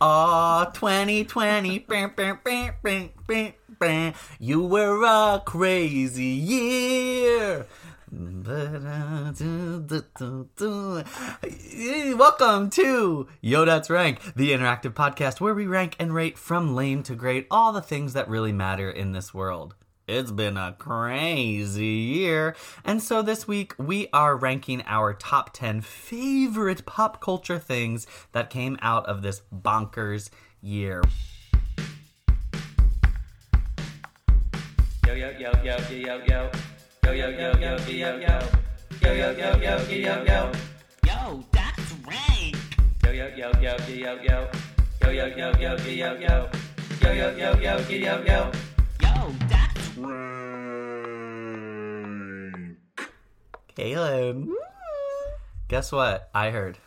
Oh, 2020. Bam, bam, bam, bam, bam, bam. You were a crazy year. Welcome to Yo That's Rank, the interactive podcast where we rank and rate from lame to great all the things that really matter in this world. It's been a crazy year. And so this week we are ranking our top 10 favorite pop culture things that came out of this bonkers year. Yo, yo, yo, yo, yo, yo. Yo, yo, yo, yo, yo, yo. Yo, yo, yo, yo, yo, yo. Yo. Yo, yo, yo, yo, yo, yo. Yo, yo, yo, yo, yo, yo. Yo, yo, yo, yo, yo, yo that's Kaylin. Mm. Guess what? I heard.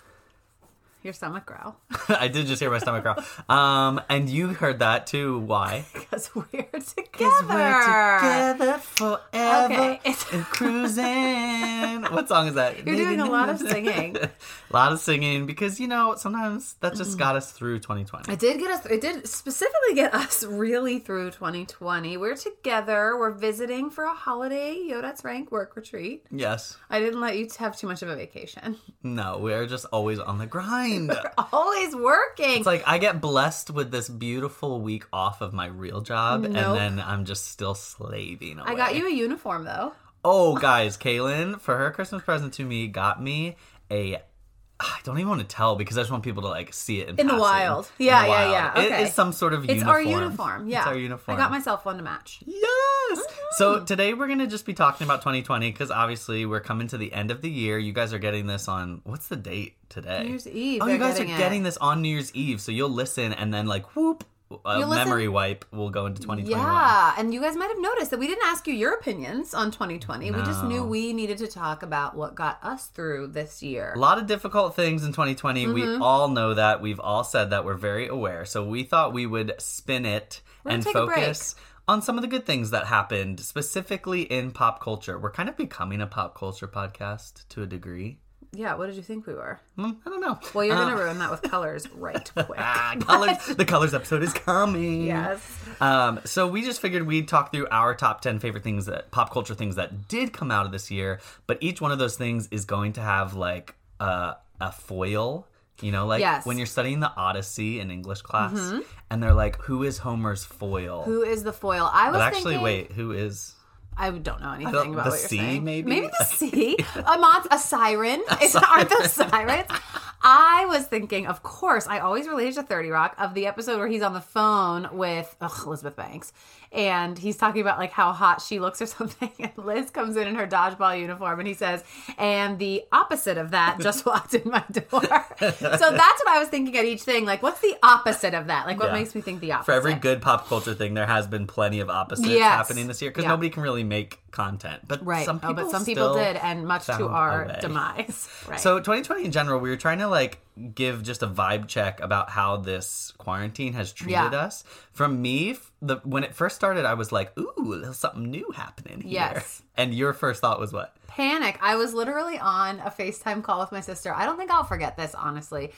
Your stomach growl. I did just hear my stomach growl. Um, and you heard that too. Why? Because we're together. We're together forever Okay, it's- and cruising. what song is that? You're doing a lot of singing. a lot of singing because you know sometimes that just got us through 2020. It did get us. It did specifically get us really through 2020. We're together. We're visiting for a holiday Yo That's Rank work retreat. Yes. I didn't let you have too much of a vacation. No, we're just always on the grind. Always working. It's like I get blessed with this beautiful week off of my real job, and then I'm just still slaving away. I got you a uniform though. Oh, guys, Kaylin, for her Christmas present to me, got me a. Ah, I don't even want to tell because I just want people to like see it in, In the wild. Yeah, the yeah, wild. yeah. It Okay. is some sort of It's uniform. our uniform. Yeah, it's our uniform. I got myself one to match. Yes. Mm-hmm. So today we're gonna just be talking about 2020 because obviously we're coming to the end of the year. You guys are getting this on what's the date today? New Year's Eve, Oh, you guys getting are it. getting this on New Year's Eve, so you'll listen and then like whoop, a listen- memory wipe will go into 2021. Yeah, and you guys might have noticed that we didn't ask you your opinions on 2020. We just knew we needed to talk about what got us through this year. A lot of difficult things in 2020. We Mm-hmm. all know that. We've all said that. We're very aware. So we thought we would spin it and take a break. focus on some of the good things that happened, specifically in pop culture. We're kind of becoming a pop culture podcast to a degree. Yeah, what did you think we were? Hmm, I don't know. Well, you're Uh, gonna ruin that with colors right quick. Ah, colors. the colors episode is coming. Yes. Um, so we just figured we'd talk through our top 10 favorite things that pop culture things that did come out of this year, but each one of those things is going to have like a, a foil. You know, like Yes. when you're studying the Odyssey in English class, and they're like, "Who is Homer's foil?" Who is the foil? I was but actually, thinking, wait, who is? I don't know anything don't- about the what you're sea, saying. maybe? Maybe the sea. a, mon- a siren. It's, aren't those sirens? I was thinking, of course, I always related to 30 Rock of the episode where he's on the phone with ugh, Elizabeth Banks. And he's talking about like how hot she looks or something. And Liz comes in in her dodgeball uniform and he says, and the opposite of that just walked in my door. so that's what I was thinking at each thing. Like, what's the opposite of that? Like, what Yeah. makes me think the opposite? For every good pop culture thing, there has been plenty of opposites Yes. happening this year because Yeah. nobody can really make content. But Right. some people, oh, but some people did, and much to our demise. Right. So 2020 in general, we were trying to like give just a vibe check about how this quarantine has treated Yeah. us. From me, the when it first started, I was like, "Ooh, there's something new happening here." Yes. And your first thought was what? panic. I was literally on a FaceTime call with my sister. I don't think I'll forget this, honestly.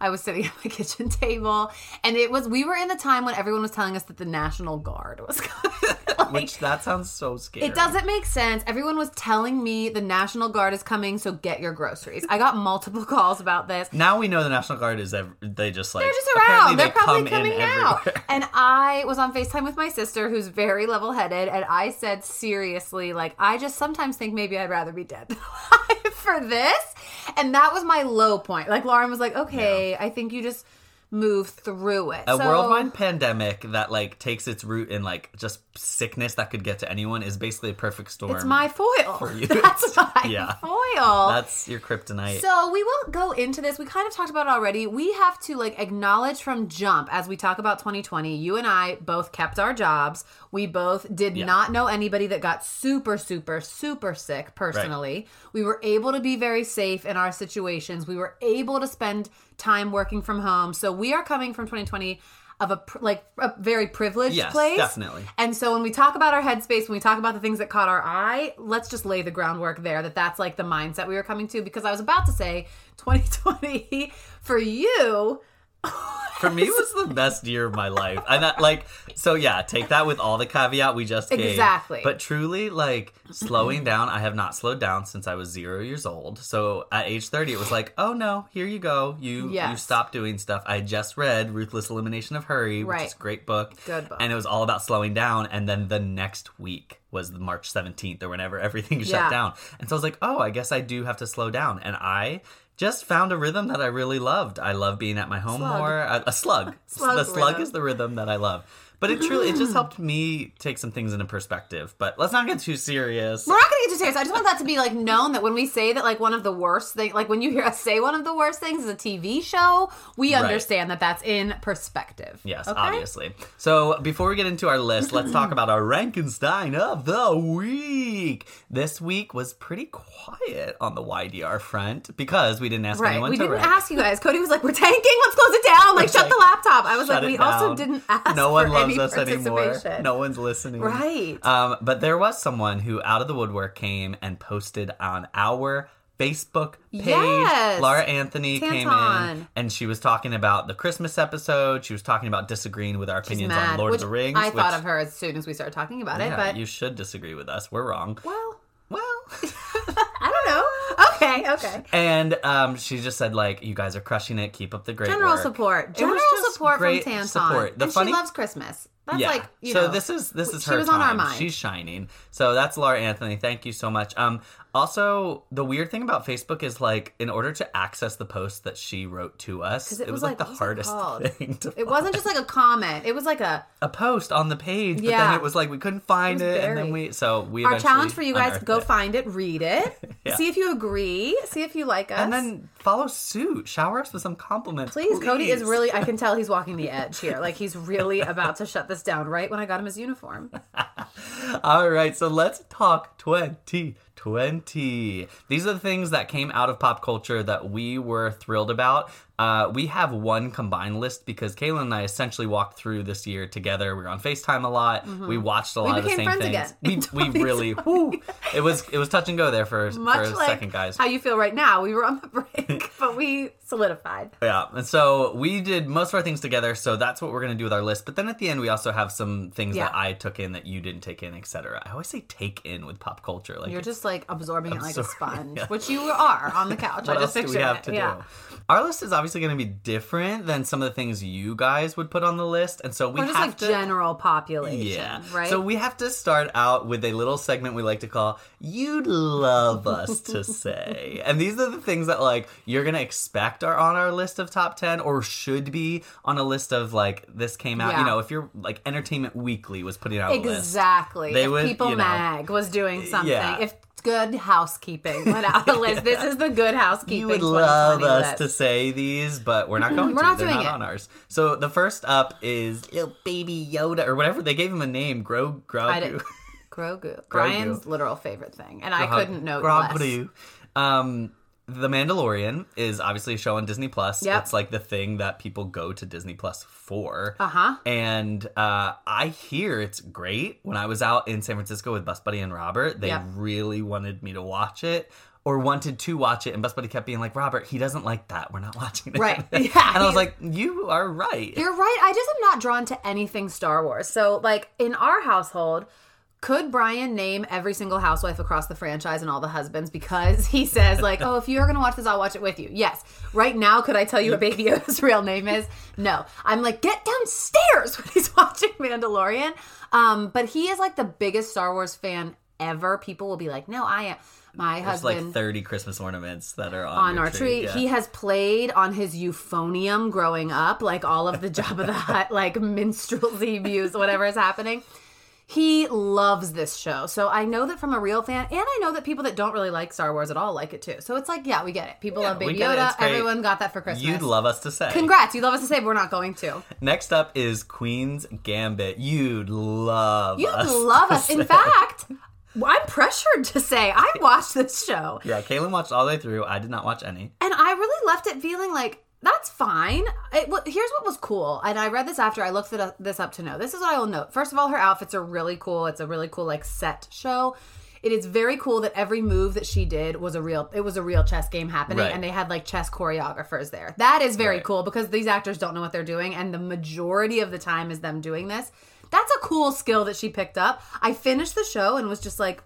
I was sitting at my kitchen table, and it was we were in the time when everyone was telling us that the National Guard was coming. Like, Which that sounds so scary. it doesn't make sense. Everyone was telling me the National Guard is coming, so get your groceries. I got multiple calls about this. Now we know the National Guard is ev- they just like They're just around. They're they probably coming now. everywhere. And I was on FaceTime with my sister, who's very level headed, and I said seriously, like, I just sometimes think maybe I'd rather be dead than alive for this. And that was my low point. Like, Lauren was like, okay, I think you just move through it. A So- worldwide pandemic that like takes its root in like just sickness that could get to anyone is basically a perfect storm. It's my foil. for you. That's my Yeah. foil. That's your kryptonite. So we will go into this. We kind of talked about it already. We have to like acknowledge from jump as we talk about 2020. You and I both kept our jobs. We both did Yeah. not know anybody that got super, super, super sick personally. We were able to be very safe in our situations. We were able to spend time working from home. So we are coming from 2020 of a like a very privileged Yes, place. definitely. And so when we talk about our headspace, when we talk about the things that caught our eye, let's just lay the groundwork there that that's like the mindset we were coming to because I was about to say 2020 for you For me, it was the best year of my life. And that, like, so yeah, take that with all the caveat we just gave. Exactly. But truly, like, slowing down, I have not slowed down since I was zero years old. So at age 30, it was like, oh no, here you go. You you Yes. stop doing stuff. I just read Ruthless Elimination of Hurry, which Right. is a great book. Good book. And it was all about slowing down. And then the next week was the March 17th or whenever everything shut Yeah. down. And so I was like, oh, I guess I do have to slow down. And I just found a rhythm that I really loved. I love being at my home Slug. more. A, a slug. Slug the slug rhythm. is the rhythm that I love. But it truly, it just mm-hmm. helped me take some things into perspective. But let's not get too serious. We're not gonna get too serious. I just want that to be like known that when we say that like one of the worst thing, like when you hear us say one of the worst things is a TV show, we Right. understand that that's in perspective. Yes, Okay? obviously. So before we get into our list, let's talk about our Rankenstein of the week. This week was pretty quiet on the YDR front because we didn't ask Right. anyone We didn't rank. ask you guys. Cody was like, "We're tanking. Let's close it down. Like, We're shut the laptop." I was Shut like, "We also didn't ask No one loves us anymore. No one's listening. Right. Um, but there was someone who, out of the woodwork, came and posted on our Facebook page. Yes. Laura Anthony came in and she was talking about the Christmas episode. She was talking about disagreeing with our She's opinions mad, on Lord of the Rings. I thought which- of her as soon as we started talking about it, but you should disagree with us. We're wrong. well, Well. I don't know. Okay, okay. and um, she just said like, "You guys are crushing it. Keep up the great General work." support. General support great from Tanton. support. The and funny- she loves Christmas. That's yeah. like you so know. this is this is she her was time. on our mind. She's shining. So that's Laura Anthony. Thank you so much. Um also the weird thing about Facebook is like in order to access the post that she wrote to us, it, it was was like, like- the it hardest called? thing to It wasn't just like a comment. It was like a a post on the page, but then Yeah. it was like we couldn't find It it, and then we so we our challenge for you guys. Go it. find it, read it, Yeah. see if you agree, see if you like us, and then follow suit. Shower us with some compliments, Please, Cody is really, I can tell he's walking the edge here. Like he's really about to shut this down right when I got him his uniform. All right, so let's talk 2020. These are the things that came out of pop culture that we were thrilled about. Uh, we have one combined list because Kayla and I essentially walked through this year together. We were on FaceTime a lot. We watched a lot of the Mm-hmm. same friends things. again. We, we really, whew, it was it was touch and go there for, for a like second, guys. how you feel right now. We were on the break, but we solidified. Yeah, and so we did most of our things together. So that's what we're gonna do with our list. But then at the end, we also have some things that I took in that you didn't take in, etc. I always say take in with pop culture. Like You're just like absorbing it like a sponge, yeah. which you are on the couch. what I just else do we have it. to yeah. do? Our list is obviously going to be different than some of the things you guys would put on the list, and so we Or just have like to. general population, yeah, right? So we have to start out with a little segment we like to call "You'd Love Us to Say," and these are the things that like you're gonna expect are on our list of top ten, or should be on a list of like this came out. Yeah. You know, if you're like Entertainment Weekly was putting out a list, Exactly. They if would, People you know- Mag was doing something. Yeah. If Good Housekeeping went out list, this is the Good Housekeeping. You would love us list. to say these, but we're not going We're to. not They're doing not it. on ours. So the first up is little baby Yoda or whatever. They gave him a name. Gro Grogu. Grogu. Brian's literal favorite thing, and I Grog- couldn't less. Grogu. Um, the Mandalorian is obviously a show on Disney Plus. Yep. It's like the thing that people go to Disney Plus for. Uh huh. And uh, I hear it's great. When I was out in San Francisco with Bus Buddy and Robert, they Yep. really wanted me to watch it or wanted to watch it. And Bus Buddy kept being like, Robert, he doesn't like that. We're not watching it. Right. Yeah, and I was like, you are right. You're right. I just am not drawn to anything Star Wars. So, like in our household, could Brian name every single housewife across the franchise and all the husbands because he says like, "Oh, if you're gonna watch this, I'll watch it with you." Yes. Right now, could I tell you what Baby Yoda's real name is? No. I'm like, get downstairs when he's watching Mandalorian. Um, but he is like the biggest Star Wars fan ever. People will be like, "No, I am." My There's husband like 30 Christmas ornaments that are on, on our tree. yeah. He has played on his euphonium growing up, like all of the Jabba the Hutt, like minstrelsy views, whatever is happening. He loves this show. So I know that from a real fan, and I know that people that don't really like Star Wars at all like it too. So it's like, yeah, we get it. People Yeah, love Baby it. Yoda. Everyone got that for Christmas. You'd love us to say. Congrats. You'd love us to say, but we're not going to. Next up is Queen's Gambit. You'd love You us. love us. In fact, I'm pressured to say I watched this show. Yeah, Kaylin watched all the way through. I did not watch any. And I really left it feeling like that's fine. It, well, here's what was cool, and I read this after I looked up, this up to know. This is what I will note. First of all, her outfits are really cool. It's a really cool like set show. It is very cool that every move that she did was a real. It was a real chess game happening, Right. and they had like chess choreographers there. That is very Right. cool because these actors don't know what they're doing, and the majority of the time is them doing this. That's a cool skill that she picked up. I finished the show and was just like,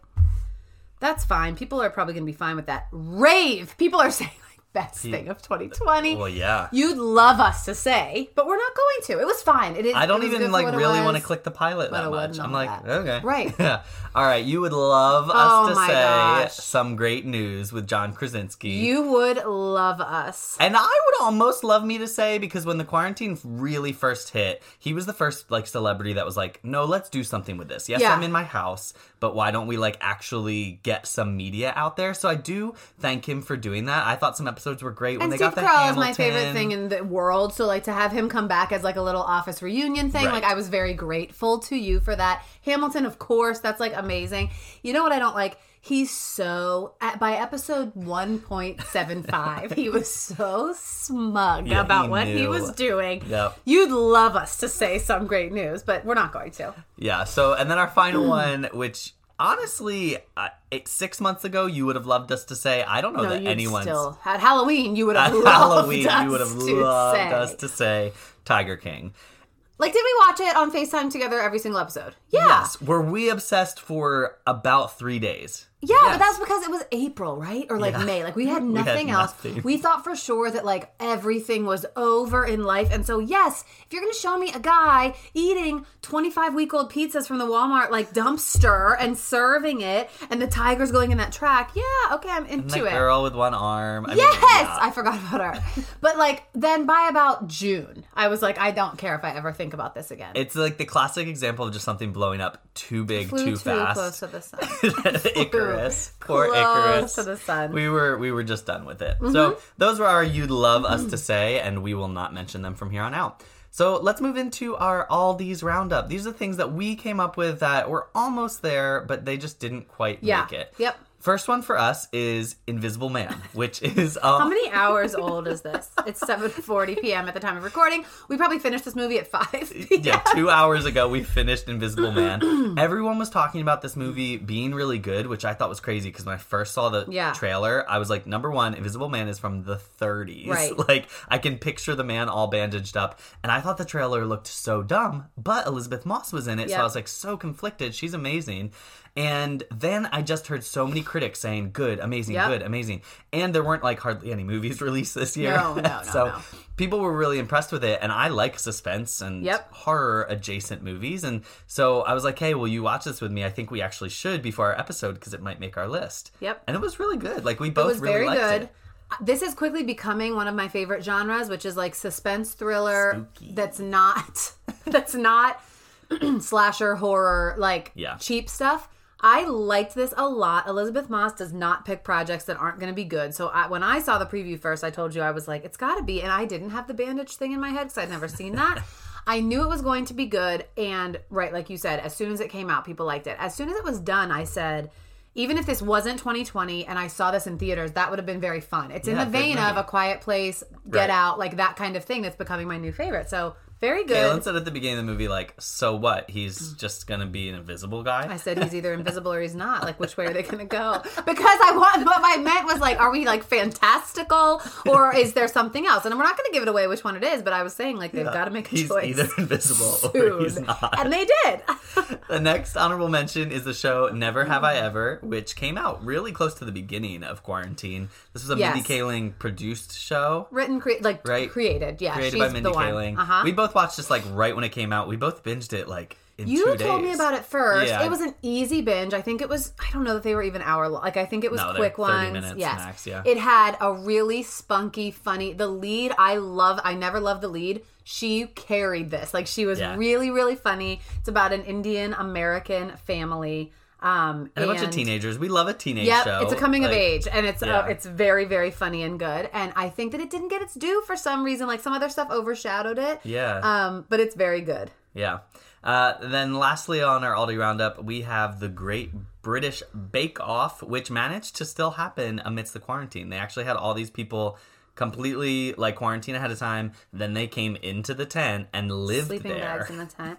that's fine. People are probably going to be fine with that. Rave. People are saying best hmm. thing of 2020. Well, yeah. You'd love us to say, but we're not going to. It was fine. It is. I don't even like really want to click the pilot that much. I'm like, that. okay, Right. Yeah. All right, you would love us Oh to say gosh. some great news with John Krasinski. You would love us. And I would almost love me to say because when the quarantine really first hit, he was the first like celebrity that was like, "No, let's do something with this." Yes, Yeah. I'm in my house, but why don't we like actually get some media out there? So I do thank him for doing that. I thought some episodes were great when And they Steve got the Carell is my favorite thing in the world. So like to have him come back as like a little office reunion thing, Right. like I was very grateful to you for that. Hamilton, of course, that's like amazing. You know what I don't like? He's so at, by episode 1.75, he was so smug Yeah, about he what he was doing. Yep. You'd love us to say some great news, but we're not going to. Yeah. So, and then our final one, which honestly, uh, it, six months ago, you would have loved us to say. I don't know No, that you'd still at Halloween. You would have loved Halloween. us You would have to loved say. us to say Tiger King. Like, did we watch it on Facetime together every single episode? Yeah. Yes. Were we obsessed for about three days? Yeah, Yes. but that's because it was April, right? Or like Yeah. May. Like we had had nothing else. nothing. We thought for sure that like everything was over in life. And so, yes, if you're going to show me a guy eating 25 week old pizzas from the Walmart like dumpster and serving it and the tiger's going in that track, yeah, okay, I'm And into the it. girl with one arm. I mean, Yes, yeah. I forgot about her. But like then by about June, I was like, I don't care if I ever think about this again. It's like the classic example of just something blowing up too big, too, too fast. close to the sun. Icarus, poor Icarus. to the sun. Mm-hmm. We were we were just done with it. So those were our you'd love us to say, and we will not mention them from here on out. So let's move into our all these roundup. These are things that we came up with that were almost there, but they just didn't quite Yeah. make it. Yep. First one for us is Invisible Man, which is uh, How many hours old is this? It's 7:40 p.m. at the time of recording. We probably finished this movie at 5. yeah, two hours ago we finished Invisible Man. Everyone was talking about this movie being really good, which I thought was crazy because when I first saw the Yeah. trailer, I was like, number one, Invisible Man is from the 30s. Right. Like, I can picture the man all bandaged up. And I thought the trailer looked so dumb, but Elisabeth Moss was in it, so I was like so conflicted. She's amazing. And then I just heard so many critics saying, good, amazing, Yep. good, amazing. And there weren't like hardly any movies released this year. No, no, no, so no. people were really impressed with it. And I like suspense and Yep. horror adjacent movies. And so I was like, hey, will you watch this with me? I think we actually should before our episode because it might make our list. Yep. And it was really good. Like, we It both was really very liked good. it. Uh, this is quickly becoming one of my favorite genres, which is like suspense thriller that's not that's not slasher horror like Yeah. cheap stuff. I liked this a lot. Elisabeth Moss does not pick projects that aren't going to be good. So I, when I saw the preview first, I told you I was like, it's got to be. And I didn't have the bandage thing in my head because I'd never seen that. I knew it was going to be good. And right, like you said, as soon as it came out, people liked it. As soon as it was done, I said, even if this wasn't 2020 and I saw this in theaters, that would have been very fun. It's in Yeah, the vein of. A Quiet Place, Get Right. Out, like that kind of thing that's becoming my new favorite. So very good. Kaylin said at the beginning of the movie, like, so what? He's just going to be an invisible guy? I said he's either invisible or he's not. Like, which way are they going to go? Because I want what I meant was like, are we like fantastical or is there something else? And we're not going to give it away which one it is, but I was saying like they've got to make a choice. he's choice. either invisible or he's not. And they did. The next honorable mention is the show Never Have I Ever, which came out really close to the beginning of quarantine. This was a Yes. Mindy Kaling produced show. Written, cre- like Right. created. Yeah, created she's by Mindy the one. Kaling. Uh-huh. We both watched this like right when it came out. We both binged it like in You two days. told me about it first. Yeah. It was an easy binge. I think it was. I don't know that they were even hour long. Like I think it was No, they're quick 30 ones. minutes yes, max, yeah. It had a really spunky, funny. The lead, I love. I never loved the lead. She carried this. Like she was Yeah. really, really funny. It's about an Indian American family. Um, and a bunch of teenagers. We love a teenage Yep, show. it's a coming of age, and it's yeah. uh, it's very very funny and good. And I think that it didn't get its due for some reason. Like some other stuff overshadowed it. Yeah. Um, but it's very good. Yeah. Uh, then lastly on our Aldi Roundup, we have the Great British Bake Off, which managed to still happen amidst the quarantine. They actually had all these people completely like quarantine ahead of time. Then they came into the tent and lived sleeping there. bags in the tent.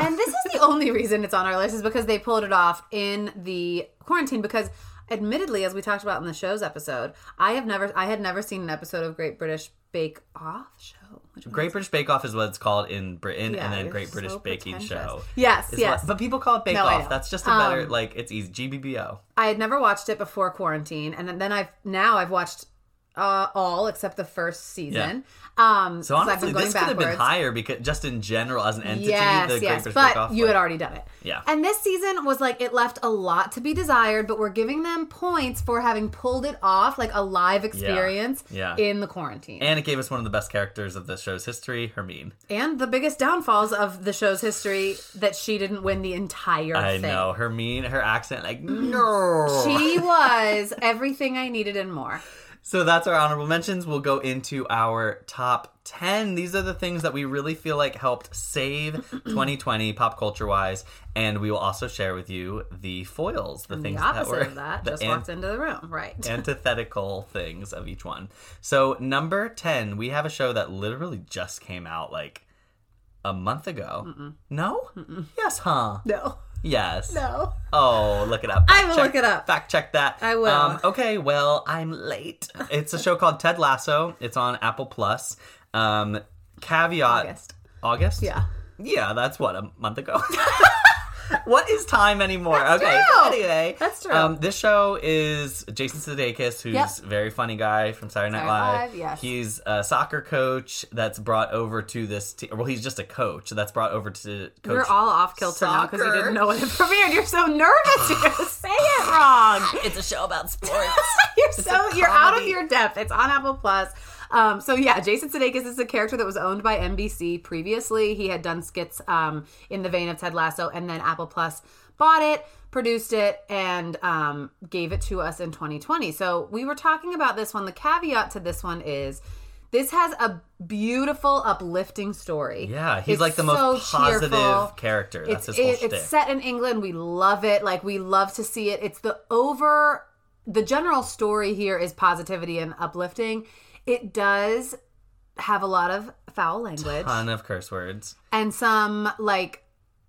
And this is the only reason it's on our list is because they pulled it off in the quarantine because admittedly as we talked about in the show's episode, I have never I had never seen an episode of Great British Bake Off show. Which Great British Bake Off is what it's called in Britain, Yeah, and then Great British so Baking. Show. Yes, yes. what- but people call it Bake No, Off. That's just a better Um, like it's easy. GBBO. I had never watched it before quarantine, and then, then I've now I've watched uh, all except the first season. Um, So honestly, I've been going this could have been higher because just in general as an entity, Yes, the Great yes, British Bake Off. but you had already done it. Yeah. And this season was like it left a lot to be desired, but we're giving them points for having pulled it off, like a live experience Yeah. in the quarantine. and it gave us one of the best characters of the show's history, Hermine. And the biggest downfalls of the show's history that she didn't win the entire I thing. know Hermine, her accent, like no. She was everything I needed and more. So that's our honorable mentions. We'll go into our top 10. These are the things that we really feel like helped save 2020 pop culture wise. And we will also share with you the foils, the The things opposite that were of that the just an- walked into the room, right? antithetical things of each one. So, number 10, we have a show that literally just came out like a month ago. No? Yes, huh? no, Yes. no. Oh, look it up. I will check- look it up. Fact check that. I will. Um, okay, well, I'm late. It's a show called Ted Lasso. It's on Apple Plus. Um, caveat. August. August? Yeah. Yeah, that's what a month ago. what is time anymore? That's okay. true. Anyway, That's true. Um, this show is Jason Sudeikis, who's Yep. a very funny guy from Saturday Night Saturday Live. Live, yes. He's a soccer coach that's brought over to this. Te- well, he's just a coach that's brought over to coach. You're all off kilter now because you didn't know when it premiered. You're so nervous. You're gonna say it wrong. It's a show about sports. you're so you're out of your depth. It's on Apple Plus. Um, so yeah, Jason Sudeikis is a character that was owned by NBC previously. He had done skits um, in the vein of Ted Lasso, and then Apple Plus bought it, produced it, and um, gave it to us in 2020. So we were talking about this one. The caveat to this one is. This has a beautiful, uplifting story. Yeah, he's It's like the most positive cheerful. character. That's It's, his whole it- it's set in England. We love it. Like we love to see it. It's the over. The general story here is positivity and uplifting. It does have a lot of foul language Ton of curse words. and some like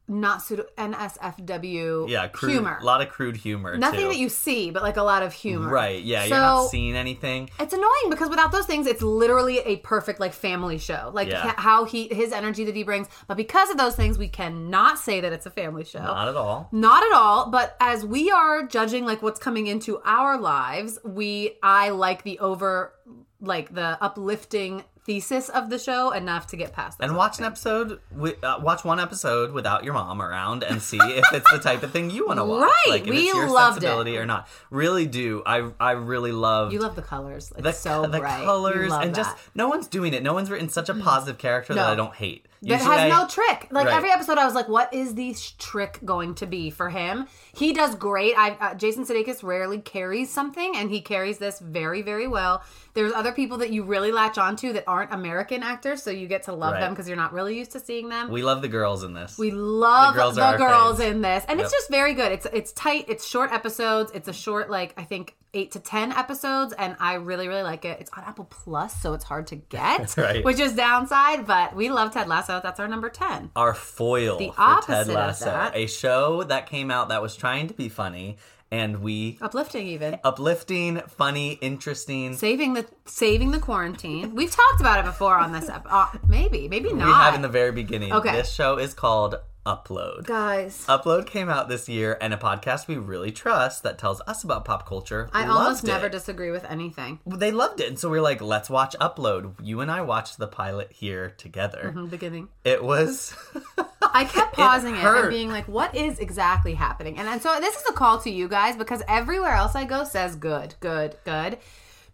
not suitable NSFW Yeah, crude, humor. A lot of crude humor. Nothing too. that you see, but like a lot of humor. Right. Yeah, So- you're not seeing anything. It's annoying because without those things, it's literally a perfect like family show. Like Yeah. how he his energy that he brings, but because of those things, we cannot say that it's a family show. Not at all. Not at all, but as we are judging like what's coming into our lives, we I like the over like the uplifting thesis of the show enough to get past that. And watch an episode. With, uh, watch one episode without your mom around and see if it's the type of thing you want to watch. Right, Like if we it's your loved it. or not. Really do. I I really love You love the colors. It's the, so the bright. Colors and just that. Mm. no one's doing it. No one's written such a positive character that I don't hate. That has I- no trick. Like Right. every episode, I was like, "What is the sh- trick going to be for him?" He does great. I uh, Jason Sudeikis rarely carries something, and he carries this very, very well. There's other people that you really latch onto that aren't American actors, so you get to love Right. them because you're not really used to seeing them. We love the girls in this. We love The girls the girls in this, and it's just very good. It's it's tight. It's short episodes. It's a short, like I think eight to ten episodes, and I really really like it. It's on Apple Plus, so it's hard to get, Right. which is downside. But we love Ted Lasso. That's our number ten. our foil The opposite Ted of Lasso, that. a show that came out that was trying to be funny, and we Uplifting, even uplifting, funny, interesting. saving the saving the quarantine. We've talked about it before on this ep. Uh, maybe, maybe not. We have in the very beginning. Okay. This show is called Upload. guys. Upload came out this year, and a podcast we really trust that tells us about pop culture. I loved almost never it. disagree with anything. They loved it, and so we are like, "Let's watch Upload." You and I watched the pilot here together. Mm-hmm, the beginning. It was I kept pausing it, hurt. and being like, "What is exactly happening?" And, and so this is a call to you guys because everywhere else I go says good, good, good.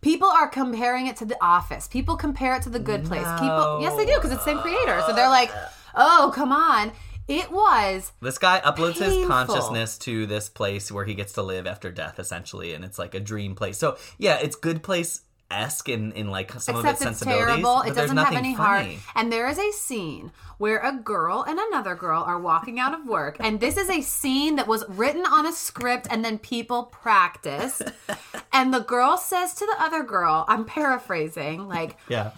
People are comparing it to The Office. People compare it to The Good Place. People, yes, they do because it's the same creator. So they're like, "Oh, come on!" It was This guy uploads his consciousness to this place where he gets to live after death, essentially, and it's like a dream place. So yeah, it's good place esque in, in like some of its it's sensibilities. terrible. but It there's doesn't have nothing any funny. heart. And there is a scene where a girl and another girl are walking out of work. And this is a scene that was written on a script and then people practiced. and the girl says to the other girl, I'm paraphrasing, like, Yeah.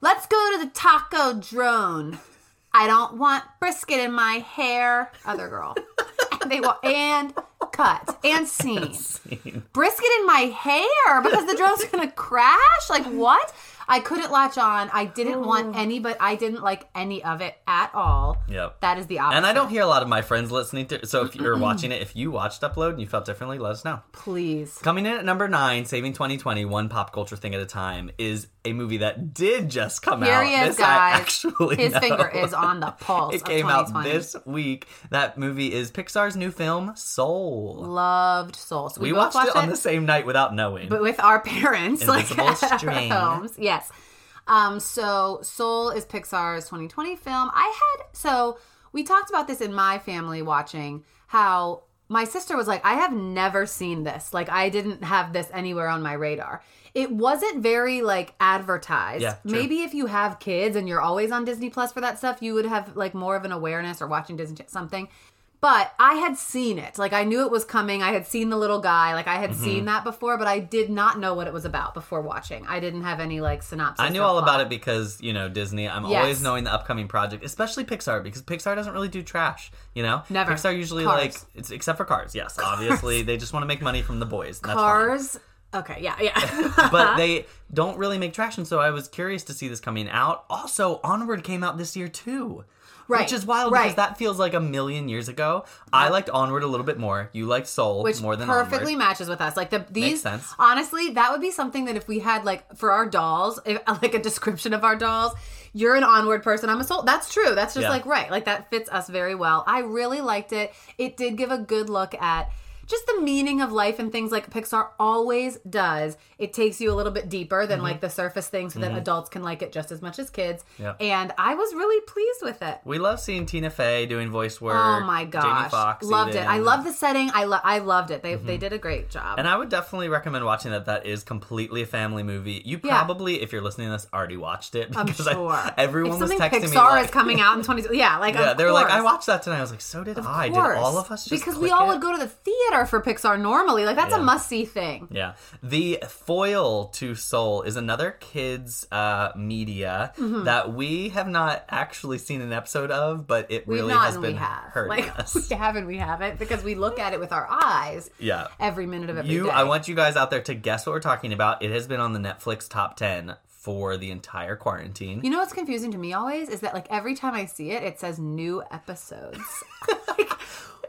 let's go to the taco drone. I don't want brisket in my hair. Other girl. And they will and cut and scene. Brisket in my hair because the drone's gonna crash. Like what? I couldn't latch on. I didn't want oh. any, but I didn't like any of it at all. Yep. That is the opposite. And I don't hear a lot of my friends listening to. So if you're watching it, if you watched Upload and you felt differently, let us know. Please. Coming in at number nine, Saving 2020, one pop culture thing at a time, is a movie that did just come Here out. he is, This I guys. actually His know. finger is on the pulse. It of came out this week. That movie is Pixar's new film, Soul. Loved Soul. So we, We both watched, it on the same night without knowing. but with our parents, Invisible like at our String. Yes. Um, so Soul is Pixar's 2020 film. I had so we talked about this in my family watching how my sister was like, I have never seen this. Like I didn't have this anywhere on my radar. It wasn't very like advertised. Yeah, true. Maybe if you have kids and you're always on Disney Plus for that stuff, you would have like more of an awareness or watching Disney something. But I had seen it. Like I knew it was coming. I had seen the little guy. Like I had Mm-hmm. seen that before, but I did not know what it was about before watching. I didn't have any like synopsis. I knew all about it because, you know, Disney. I'm Yes. always knowing the upcoming project, especially Pixar, because Pixar doesn't really do trash, you know? Never. Pixar usually, Cars. like, it's except for cars, yes. Obviously, they just want to make money from the boys. That's fine. Cars. Okay, yeah, yeah. but they don't really make traction. So I was curious to see this coming out. Also, Onward came out this year too. Right, Which is wild right. because that feels like a million years ago. I liked Onward a little bit more. You liked Soul which more than perfectly Onward. matches with us. Like the these, sense. honestly, that would be something that if we had like for our dolls, if, like a description of our dolls. You're an onward person. I'm a soul. That's true. That's just Yeah. like right. Like that fits us very well. I really liked it. It did give a good look at just the meaning of life and things like Pixar always does. It takes you a little bit deeper Mm-hmm. than like the surface thing so that adults can like it just as much as kids. Yeah. And I was really pleased with it. We love seeing Tina Fey doing voice work. Oh my Jamie gosh. Foxx loved it. I love the setting. I lo- I loved it. They they did a great job. And I would definitely recommend watching that. That is completely a family movie. You Yeah. probably, if you're listening to this, already watched it. I'm because sure. I, everyone if was texting Pixar me like, is coming out in 20 yeah like Yeah, of they were like, I watched that tonight. I was like, so did I. Did all of us just because we all would go to the theater for Pixar normally like that's Yeah. a must see thing Yeah. The foil to Soul is another kids uh, media that we have not actually seen an episode of, but it Mm-hmm. we've really has been we have hurting like us. we haven't we haven't because we look at it with our eyes Yeah. every minute of every day. You, I want you guys out there to guess what we're talking about. It has been on the Netflix top 10 for the entire quarantine. you know what's confusing to me always is that like every time I see it it says new episodes like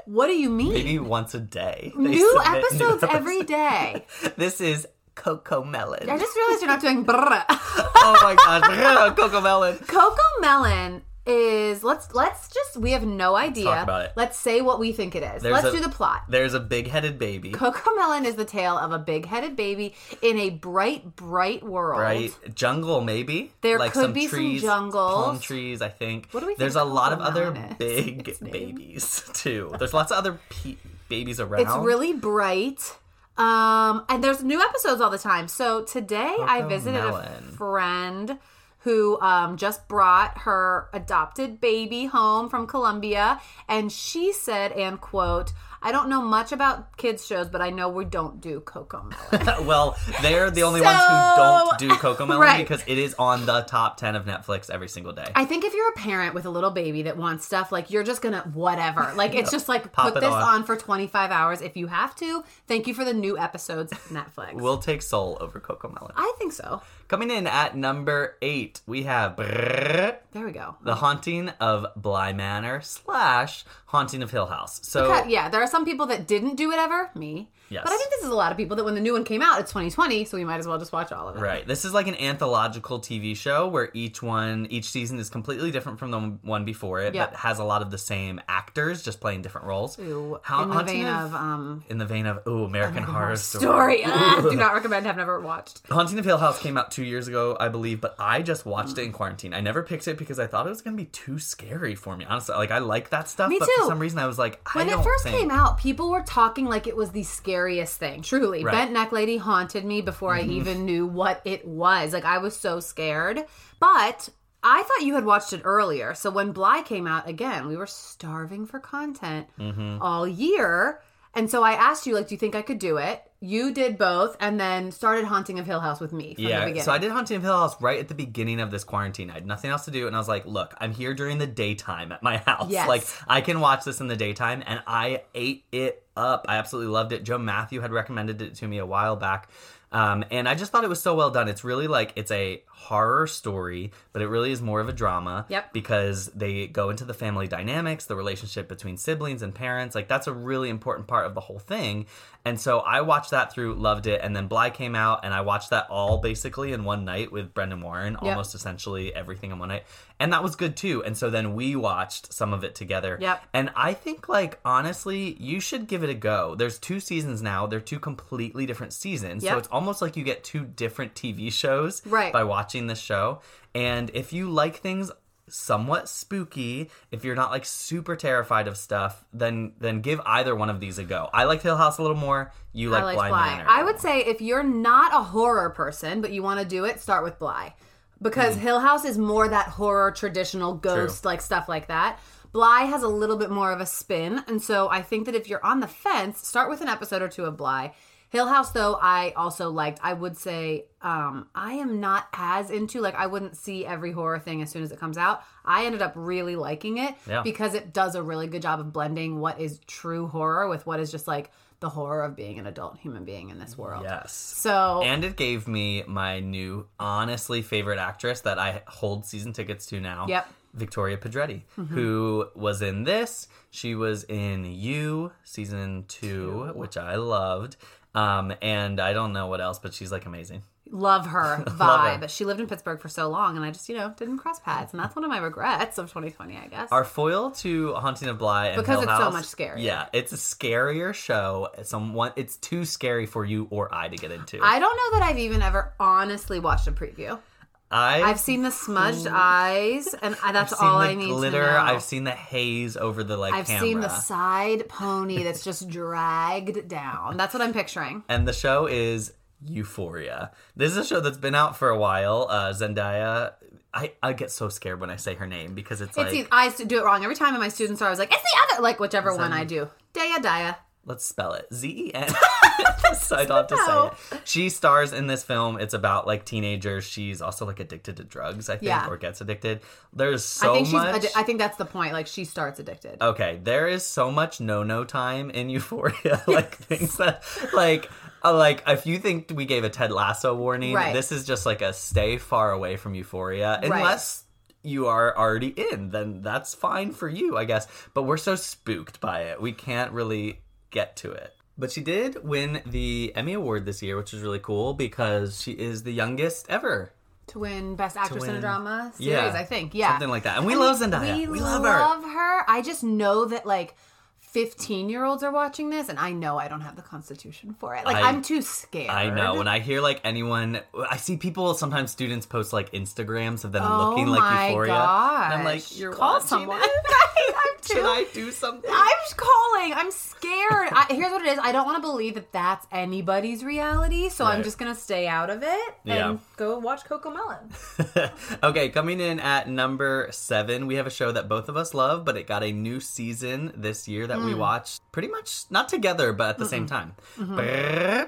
what do you mean Maybe once a day. new episodes new every day This is Cocomelon. I just realized you're not doing brr. oh my gosh. Cocomelon. Coco Melon is let's let's just we have no idea. talk about it. Let's say what we think it is. There's let's a- do the plot. There's a big headed baby. Coco Melon is the tale of a big-headed baby in a bright, bright world. Right, jungle maybe. There like could some be some trees, jungles. palm trees. I think. What do we think There's a lot of other is? big Its name? babies too. There's lots of other pe- babies around. It's really bright. Um, and there's new episodes all the time. So today I visited a friend who um, just brought her adopted baby home from Colombia, and she said, and quote, "I don't know much about kids shows, but I know we don't do Coco Melon." well, they're the only So- ones who don't do Cocomelon Right. because it is on the top ten of Netflix every single day. I think if you're a parent with a little baby that wants stuff, like you're just gonna whatever. Like it's just like put this on. on. for 25 hours if you have to. Thank you for the new episodes, of Netflix. we'll take Soul over Cocomelon. I think so. Coming in at number eight, we have There we go. The Haunting of Bly Manor slash Haunting of Hill House. So Okay, yeah, there are some people that didn't do it ever, me. Yes. But I think this is a lot of people that when the new one came out, it's 2020, so we might as well just watch all of it. Right. This is like an anthological TV show where each one, each season is completely different from the one before it, Yep. but has a lot of the same actors just playing different roles. Ooh, How- in the Haunting vein of- um In the vein of, oh, American, Horror Story. story. Ah, do not recommend. Have never watched. Haunting of Hill House came out two years ago, I believe, but I just watched it in quarantine. I never picked it because I thought it was going to be too scary for me. Honestly, like I like that stuff, Me but too. for some reason I was like, I When it first think- came out, people were talking like it was the scariest thing. Truly, Right. Mm-hmm. Bent Neck Lady haunted me before I even knew what it was. Like I was so scared. But I thought you had watched it earlier. So when Bly came out again, we were starving for content Mm-hmm. all year. And so I asked you, like, do you think I could do it? You did both, and then started Haunting of Hill House with me from the Yeah, beginning. so I did Haunting of Hill House right at the beginning of this quarantine. I had nothing else to do, and I was like, "Look, I'm here during the daytime at my house. Yes. Like, I can watch this in the daytime." And I ate it up. I absolutely loved it. Joe Matthew had recommended it to me a while back, um, and I just thought it was so well done. It's really like it's a horror story, but it really is more of a drama. Yep. Because they go into the family dynamics, the relationship between siblings and parents. Like that's a really important part of the whole thing. And so I watched that through, loved it, and then Bly came out, and I watched that all basically in one night with Brendan Warren, almost essentially everything in one night, and that was good too. And so then we watched some of it together. Yep. And I think, like honestly, you should give it a go. There's two seasons now; they're two completely different seasons, so it's almost like you get two different TV shows Right. by watching this show. And if you like things somewhat spooky, if you're not like super terrified of stuff, then then give either one of these a go. I like Hill House a little more. You like I Blind Bly. Manor. I would say if you're not a horror person, but you want to do it, start with Bly. Because Hmm. Hill House is more that horror, traditional ghost, like stuff like that. Bly has a little bit more of a spin. And so I think that if you're on the fence, start with an episode or two of Bly. Hill House, though, I also liked. I would say um, I am not as into, like, I wouldn't see every horror thing as soon as it comes out. I ended up really liking it Yeah. because it does a really good job of blending what is true horror with what is just like the horror of being an adult human being in this world. Yes. So And it gave me my new, honestly, favorite actress that I hold season tickets to now. Yep. Mm-hmm. Victoria Pedretti, who was in this. She was in You season two, which I loved. Um, and I don't know what else, but she's like amazing. love her vibe. Love her. She lived in Pittsburgh for so long, and I just you know didn't cross paths, and that's one of my regrets of 2020, I guess. Our foil to Haunting of Bly and Because Hill it's so much scarier. Yeah, it's a scarier show. Someone, it's too scary for you or I to get into. I don't know that I've even ever honestly watched a preview. I, I've seen the smudged eyes, and I, that's I've seen all the I need glitter. to know. I've seen the haze over the like I've camera. seen the side pony that's just dragged down. That's what I'm picturing. and the show is Euphoria. This is a show that's been out for a while. Uh, Zendaya. I, I get so scared when I say her name because it's, It's like I do it wrong every time, and my students are always like, "It's the other," like whichever one I do. Daya Daya. Let's spell it Z E N. So I don't have to say it. She stars in this film. It's about like teenagers. She's also like addicted to drugs, I think, Yeah. or gets addicted. There's so I think she's. much. addi- I think that's the point. Like she starts addicted. okay, there is so much no no time in Euphoria. like things that like uh, like if you think we gave a Ted Lasso warning, Right. this is just like a stay far away from Euphoria unless you are already in, then that's fine for you, I guess. But we're so spooked by it. We can't really get to it. But she did win the Emmy Award this year, which is really cool because she is the youngest ever. to win Best Actress in a Drama series. Yeah. I think. Yeah, Something like that. And we I love mean, Zendaya. We, We love love her. her. I just know that like. 15 year olds are watching this, and I know I don't have the constitution for it. Like, I- am too scared. I know. When I hear like anyone, I see people sometimes students post like Instagrams of them oh looking like Euphoria. gosh. And I'm like, you're Call watching someone. too Should I do something? I'm just calling. I'm scared. I, here's what it is. I don't want to believe that that's anybody's reality, so I'm just gonna stay out of it and Yeah. go watch Cocomelon. okay, coming in at number seven, we have a show that both of us love, but it got a new season this year that we Mm. watched pretty much not together, but at the same time. Mm-hmm.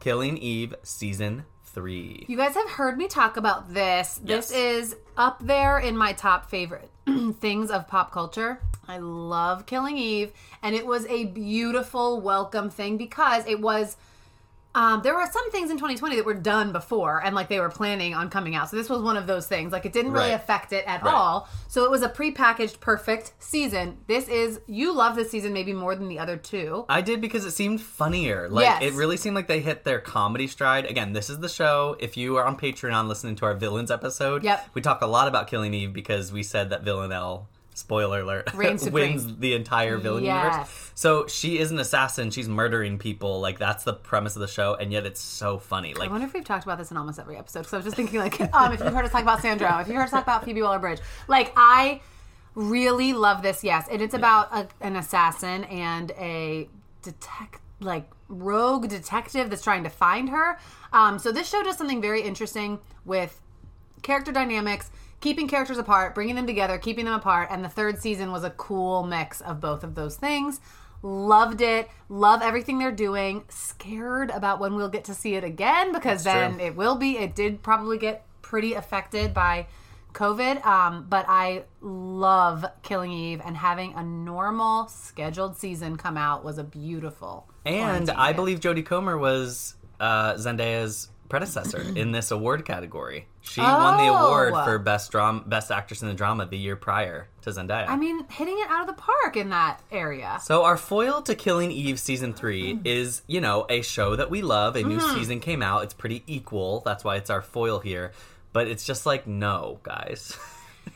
Killing Eve season three. You guys have heard me talk about this. This is up there in my top favorite things of pop culture. I love Killing Eve, and it was a beautiful welcome thing because it was. Um, there were some things in 2020 that were done before, and like they were planning on coming out. So this was one of those things. Like it didn't really Right. affect it at Right. all. So it was a prepackaged, perfect season. This is you love this season maybe more than the other two. I did because it seemed funnier. Like Yes. it really seemed like they hit their comedy stride. Again, this is the show. If you are on Patreon listening to our villains episode, Yep. we talk a lot about Killing Eve because we said that Villanelle, spoiler alert, wins the entire villain Yes. universe. So she is an assassin. She's murdering people. Like that's the premise of the show, and yet it's so funny. Like I wonder if we've talked about this in almost every episode. Because I was just thinking, like, um, if you've heard us talk about Sandro, if you heard us talk about Phoebe Waller-Bridge, like I Really love this, yes. And it's about a, an assassin and a detect like rogue detective that's trying to find her. Um, so this show does something very interesting with character dynamics, keeping characters apart, bringing them together, keeping them apart, and the third season was a cool mix of both of those things. Loved it. Love everything they're doing. Scared about when we'll get to see it again because then true. it will be. It did probably get pretty affected by COVID. Um, but I love Killing Eve and having a normal scheduled season come out was a beautiful. And I believe Jodie Comer was uh, Zendaya's predecessor in this award category. She won the award Oh. for best drama, best actress in the drama the year prior to Zendaya. I mean, hitting it out of the park in that area. so our foil to Killing Eve season three Mm-hmm. is, you know, a show that we love. A new season came out. It's pretty equal. That's why it's our foil here. But it's just like no, guys.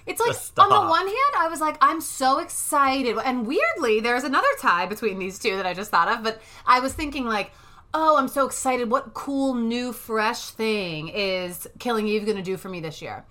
It's like on the one hand, I was like, I'm so excited, and weirdly, there's another tie between these two that I just thought of. But I was thinking like, oh, I'm so excited. What cool new fresh thing is Killing Eve going to do for me this year?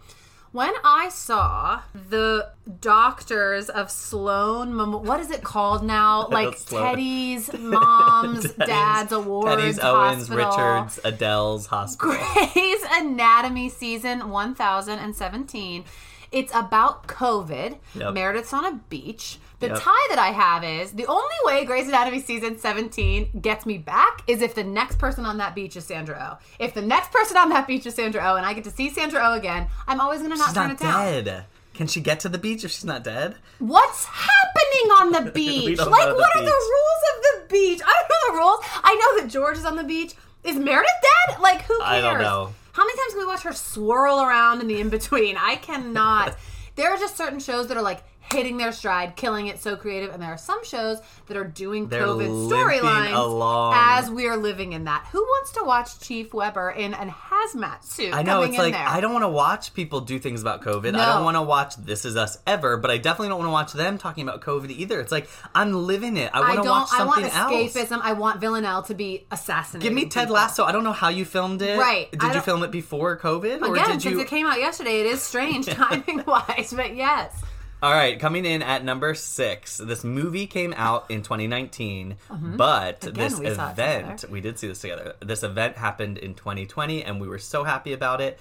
When I saw the doctors of Sloan, what is it called now? Like Teddy's mom's Teddy's- dad's awards. Teddy's, Owens, hospital. Richards, Adele's hospital. Grey's Anatomy season 1017. It's about COVID. Yep. Meredith's on a beach. The Yep. tie that I have is the only way Grey's Anatomy season 17 gets me back is if the next person on that beach is Sandra Oh. If the next person on that beach is Sandra Oh and I get to see Sandra Oh again, I'm always going to not She's turn not it down. dead. Can she get to the beach if she's not dead? What's happening on the beach? like, the what are the rules of the beach? I don't know the rules. I know that George is on the beach. Is Meredith dead? Like, who cares? I don't know. How many times can we watch her swirl around in the in between? I cannot. there are just certain shows that are like hitting their stride, killing it, so creative, and there are some shows that are doing They're COVID storylines as we are living in that. Who wants to watch Chief Weber in an hazmat suit? I know it's like there? I don't want to watch people do things about COVID. I don't want to watch This Is Us ever, but I definitely don't want to watch them talking about COVID either. It's like I'm living it. I want I to watch I something want else. I want Villanelle to be assassinated. Give me Ted people. Lasso. I don't know how you filmed it. Right. Did you film it before COVID, or Again, did since you? it came out yesterday, it is strange timing wise, but yes. All right, coming in at number six. This movie came out in 2019, but Mm-hmm. Again, this we event, we did see this together. This event happened in 2020, and we were so happy about it.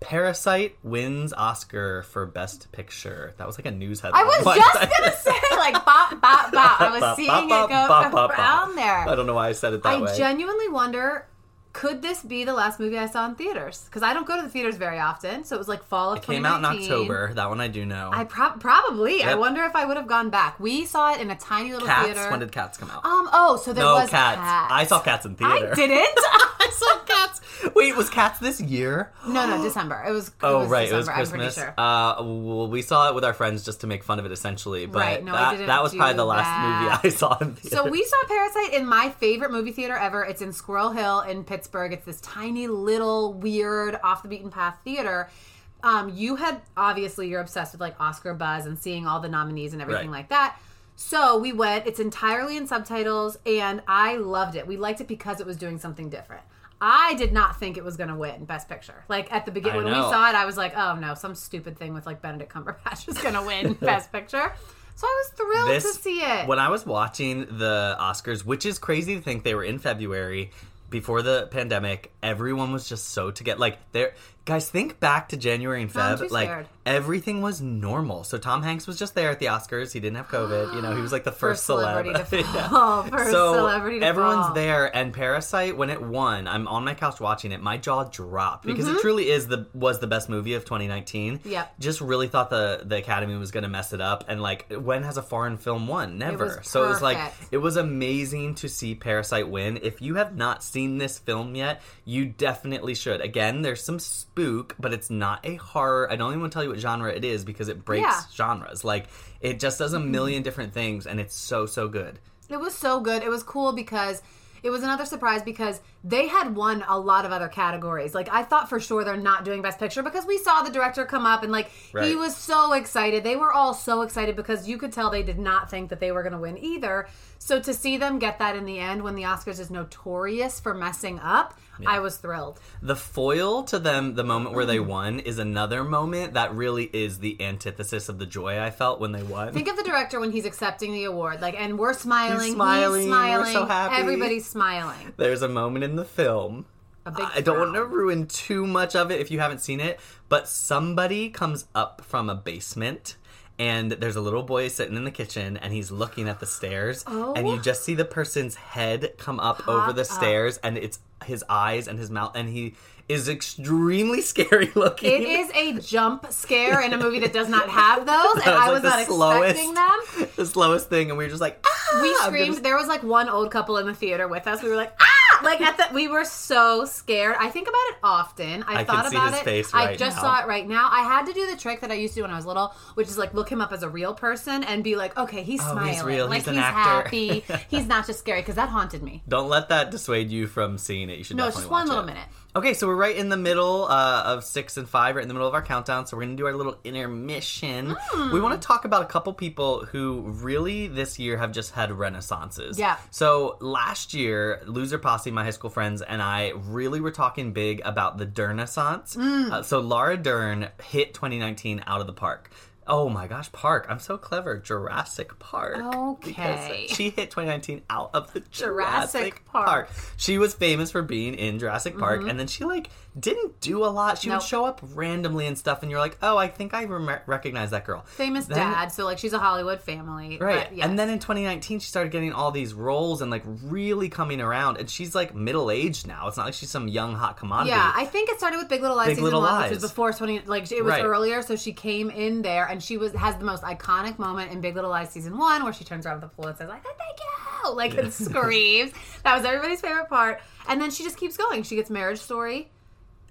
Parasite wins Oscar for Best Picture. That was like a news headline. I was just I- gonna say like bop bop bop. I was Bop, seeing bop, it go bop, around there. I don't know why I said it that I way. I genuinely wonder. Could this be the last movie I saw in theaters? Because I don't go to the theaters very often, so it was like fall of it came out in October. That one I do know. I prob probably. I wonder if I would have gone back. We saw it in a tiny little Cats. theater. When did Cats come out? um. Oh, so there no, was cats. Cats. I saw Cats in theater. I didn't. I saw Cats. Wait, was Cats this year? no, no, December. It was. Oh it was right, December, it was I'm Christmas. pretty sure. Uh, well, we saw it with our friends just to make fun of it, essentially. But Right, no, that, didn't that was probably the last that. movie I saw in theater. So we saw Parasite in my favorite movie theater ever. It's in Squirrel Hill in Pittsburgh. It's this tiny little weird off the beaten path theater. Um, you had obviously you're obsessed with like Oscar buzz and seeing all the nominees and everything Right. like that. So we went. It's entirely in subtitles, and I loved it. We liked it because it was doing something different. I did not think it was going to win Best Picture. Like at the beginning when we saw it, I was like, "Oh no, some stupid thing with like Benedict Cumberbatch is going to win Best Picture." So I was thrilled this to see it. when I was watching the Oscars, which is crazy to think they were in February before the pandemic. Everyone was just so together. Like there, guys, think back to January and Feb. too like scared. everything was normal. So Tom Hanks was just there at the Oscars. He didn't have COVID. You know, he was like the first, First celebrity celeb. to Yeah. First so celebrity to everyone's fall. there and parasite when it won i'm on my couch watching it my jaw dropped because Mm-hmm. it truly is the was the best movie of 2019 Yeah, just really thought the the academy was going to mess it up and like when has a foreign film won never was so it was like it was amazing to see parasite win if you have not seen this film yet you definitely should again there's some spook but it's not a horror i don't even want to tell you what genre it is because it breaks Yeah. genres like it just does a mm-hmm. million different things and it's so so good It was so good. It was cool because it was another surprise because they had won a lot of other categories. Like I thought for sure they're not doing best picture because we saw the director come up and like he was so excited. They were all so excited because you could tell they did not think that they were going to win either. So to see them get that in the end when the Oscars is notorious for messing up, I was thrilled. The foil to them, the moment where they mm-hmm. won, is another moment that really is the antithesis of the joy I felt when they won. Think of the director when he's accepting the award, like, and we're smiling, He's he's smiling, smiling, we're so happy. everybody's smiling. There's a moment in the film. A big I don't want to ruin too much of it if you haven't seen it, but somebody comes up from a basement and there's a little boy sitting in the kitchen and he's looking at the stairs oh. and you Oh. just see the person's head come up over the up. stairs and it's his eyes and his mouth and he is extremely scary looking. It is a jump scare in a movie that does not have those, and I was like not the expecting them. the slowest thing and we were just like ah! We screamed. gonna- There was like one old couple in the theater with us. We were like, ah! Like at the, we were so scared. I think about it often. I, I thought about it. face I just now. saw it right now. I had to do the trick that I used to do when I was little, which is like look him up as a real person and be like, okay, he's Oh, smiling, he's real. like He's an actor. happy. he's not just scary because that haunted me. Don't let that dissuade you from seeing it. You should No, just one little it. minute. Okay, so we're right in the middle uh, of six and five, right in the middle of our countdown. So we're going to do our little intermission. Hmm. We want to talk about a couple people who really this year have just had renaissances. Yeah. So last year, Loser Posse, my high school friends, and I really were talking big about the Dernaissance. Hmm. Uh, so Laura Dern hit 2019 out of the park. Oh my gosh, Park. I'm so clever. Jurassic Park. Okay. Because she hit 2019 out of the Jurassic Jurassic, Park. Park. She was famous for being in Jurassic Park, mm-hmm. and then she like didn't do a lot. She. Nope. would show up randomly and stuff, and you're like, oh, I think I rem- recognize that girl. Famous Then- dad, so like she's a Hollywood family, Right. Yes. And then in 2019, she started getting all these roles and like really coming around. And she's like middle aged now. It's not like she's some young hot commodity. Yeah, I think it started with Big Little Lies Big season Little one, which Lies. was before twenty. Like it was Right. earlier, so she came in there, and she was has the most iconic moment in Big Little Lies season one, where she turns around the pool and says, "I thank you," like and screams. That was everybody's favorite part. And then she just keeps going. She gets Marriage Story,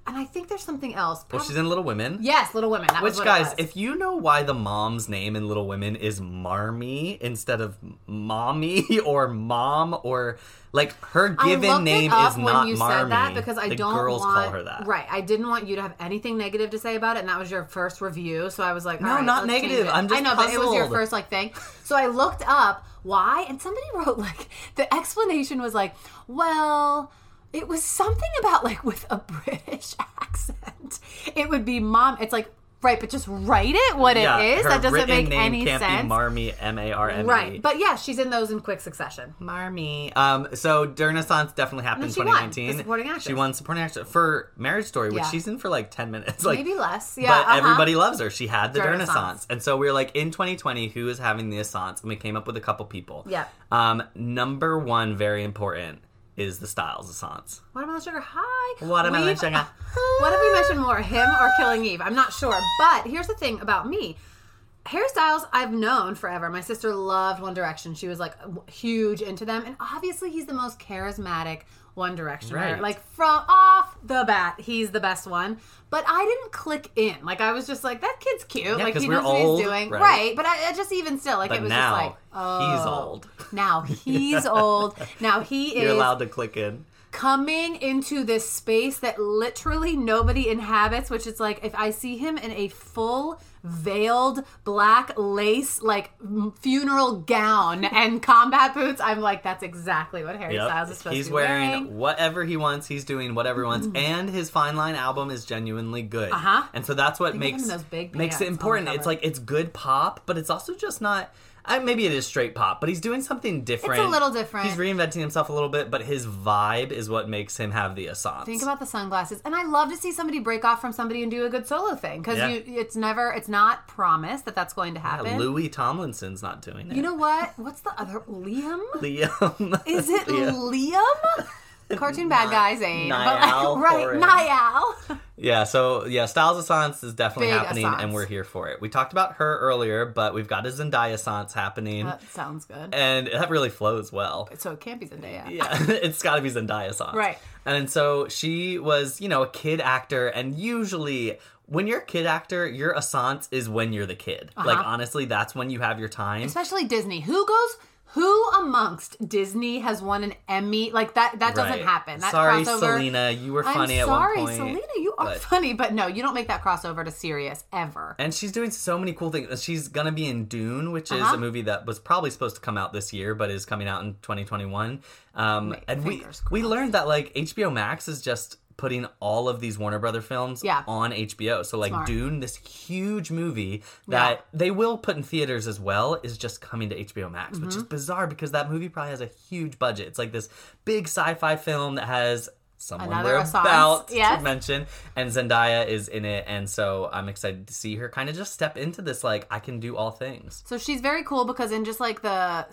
and I think there's something else. well, she's in Little Women. yes, Little Women. That Which, guys, if you know why the mom's name in Little Women is Marmy instead of Mommy or Mom or like her given name is when not you Marmy. that because I the don't girls want call her that. right. I didn't want you to have anything negative to say about it, and that was your first review. So I was like, No, right, not negative. I'm just I know, but it was your first like thing. So I looked up why, and somebody wrote like the explanation was like, well. It was something about like with a British accent. It would be mom. It's like right, but just write it what Yeah, it is. That doesn't make any can't sense. Be Marmy, M A R M E. right, but yeah, she's in those in quick succession. Marmy. Um, so Renaissance definitely happened in And then she won, 2019. the supporting actress. She won supporting actress for Marriage Story, which Yeah. she's in for like 10 minutes. Like Maybe less. Yeah, but uh-huh. everybody loves her. She had the Renaissance. And so we were like, in 2020, who is having the Assance? And we came up with a couple people. Yeah. Um, number one, very important, is the Styles of Assance. Watermelon Sugar, hi. Watermelon We've- Sugar. What if we mentioned more, him or Killing Eve? I'm not sure. But here's the thing about me. Harry Styles I've known forever. My sister loved One Direction. She was like huge into them. And obviously, he's the most charismatic One Directioner. Right. Like, from off the bat, he's the best one. But I didn't click in. Like, I was just like, that kid's cute. Like he knows what he's doing. right? Right. But I, I just even still, like, But it was now, just like, oh. he's old. Now he's old. Now he is. You're allowed to click in. Coming into this space that literally nobody inhabits, which is like if I see him in a full veiled black lace like funeral gown and combat boots, I'm like, that's exactly what Harry Yep. Styles is supposed He's to be wearing, He's wearing. whatever he wants. He's doing whatever he wants, and his Fine Line album is genuinely good. Uh-huh. And so that's what Think of him makes makes it important. It's like it's good pop, but it's also just not. I, maybe it is straight pop, but he's doing something different. It's a little different. He's reinventing himself a little bit, but his vibe is what makes him have the Assance. Think about the sunglasses, and I love to see somebody break off from somebody and do a good solo thing because Yeah. you, it's never, it's not promised that that's going to Yeah, happen. Louis Tomlinson's not doing it. you know what? What's the other Liam? Liam. Is it Yeah. Liam? Cartoon bad guy Zayn, Niall right? Niall. Yeah, so yeah, Styles of Assance is definitely Big happening, Assance. and we're here for it. We talked about her earlier, but we've got a Zendaya Assance happening, That sounds good. and that really flows well. So it can't be Zendaya. Yeah, it's got to be Zendaya Assance, Right. And so she was, you know, a kid actor, and usually. When you're a kid actor, your assance is when you're the kid. Like Uh-huh. honestly, that's when you have your time. Especially Disney. Who goes Who amongst Disney has won an Emmy? Like that that doesn't Right. happen. That Sorry, crossover, Selena, you were funny I'm at one sorry, point, Selena, you are but- funny, but no, you don't make that crossover to serious ever. And she's doing so many cool things. She's gonna be in Dune, which is Uh-huh. a movie that was probably supposed to come out this year, but is coming out in 2021. Um, Ma- and we we learned that like HBO Max is just putting all of these Warner Brother films Yeah. on HBO. So like Smart. Dune, this huge movie that Yeah. they will put in theaters as well, is just coming to HBO Max, which is Mm-hmm. bizarre because that movie probably has a huge budget. It's like this big sci-fi film that has someone Another we're about yes. to mention, and Zendaya is in it, and so I'm excited to see her kind of just step into this like I can do all things. So she's very cool because in just like the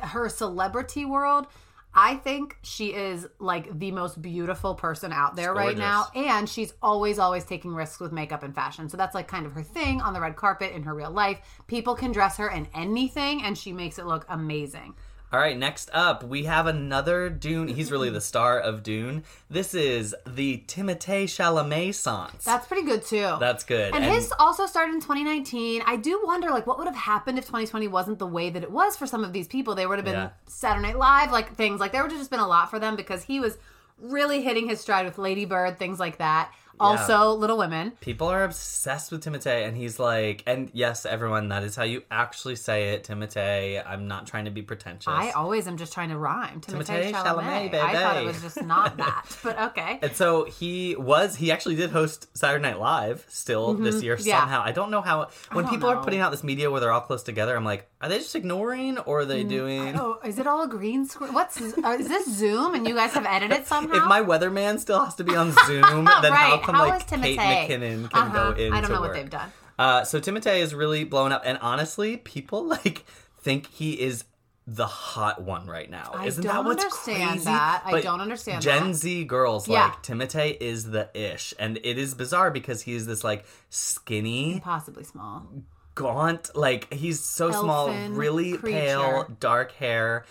her celebrity world, I think she is like the most beautiful person out there right now and she's always always taking risks with makeup and fashion. So that's like kind of her thing on the red carpet in her real life. People can dress her in anything and she makes it look amazing. All right, next up we have another Dune. He's really the star of Dune. This is the Timothée Chalamet sans. That's pretty good too. That's good. And, his also started in 2019. I do wonder, like, what would have happened if 2020 wasn't the way that it was for some of these people? They would have been Yeah. Saturday Night Live, like things like there would have just been a lot for them because he was really hitting his stride with Lady Bird, things like that. Also, Little Women. People are obsessed with Timothée, and he's like, and yes, everyone, that is how you actually say it, Timothée. I'm not trying to be pretentious. I always am just trying to rhyme. Timothée Timothée Chalamet. Chalamet, I thought it was just not that, but okay. And so he was, he actually did host Saturday Night Live still this year Mm-hmm. Yeah. somehow. I don't know how, when people are putting out this media where they're all close together, I'm like, are they just ignoring or are they Mm, doing. Oh, is it all a green screen? What's uh, is this Zoom? And you guys have edited somehow? If my weatherman still has to be on Zoom, then how come How like Kate McKinnon can Uh-huh. go in? I don't know what they've done. Uh, so Timothée is really blown up, and honestly, people like think he is the hot one right now. I Isn't don't that what's understand crazy? that. I But don't understand Gen that. Z girls Yeah. like Timothée is the ish, and it is bizarre because he is this like skinny, Possibly small. Gaunt, like he's so small, really creature. pale, dark hair.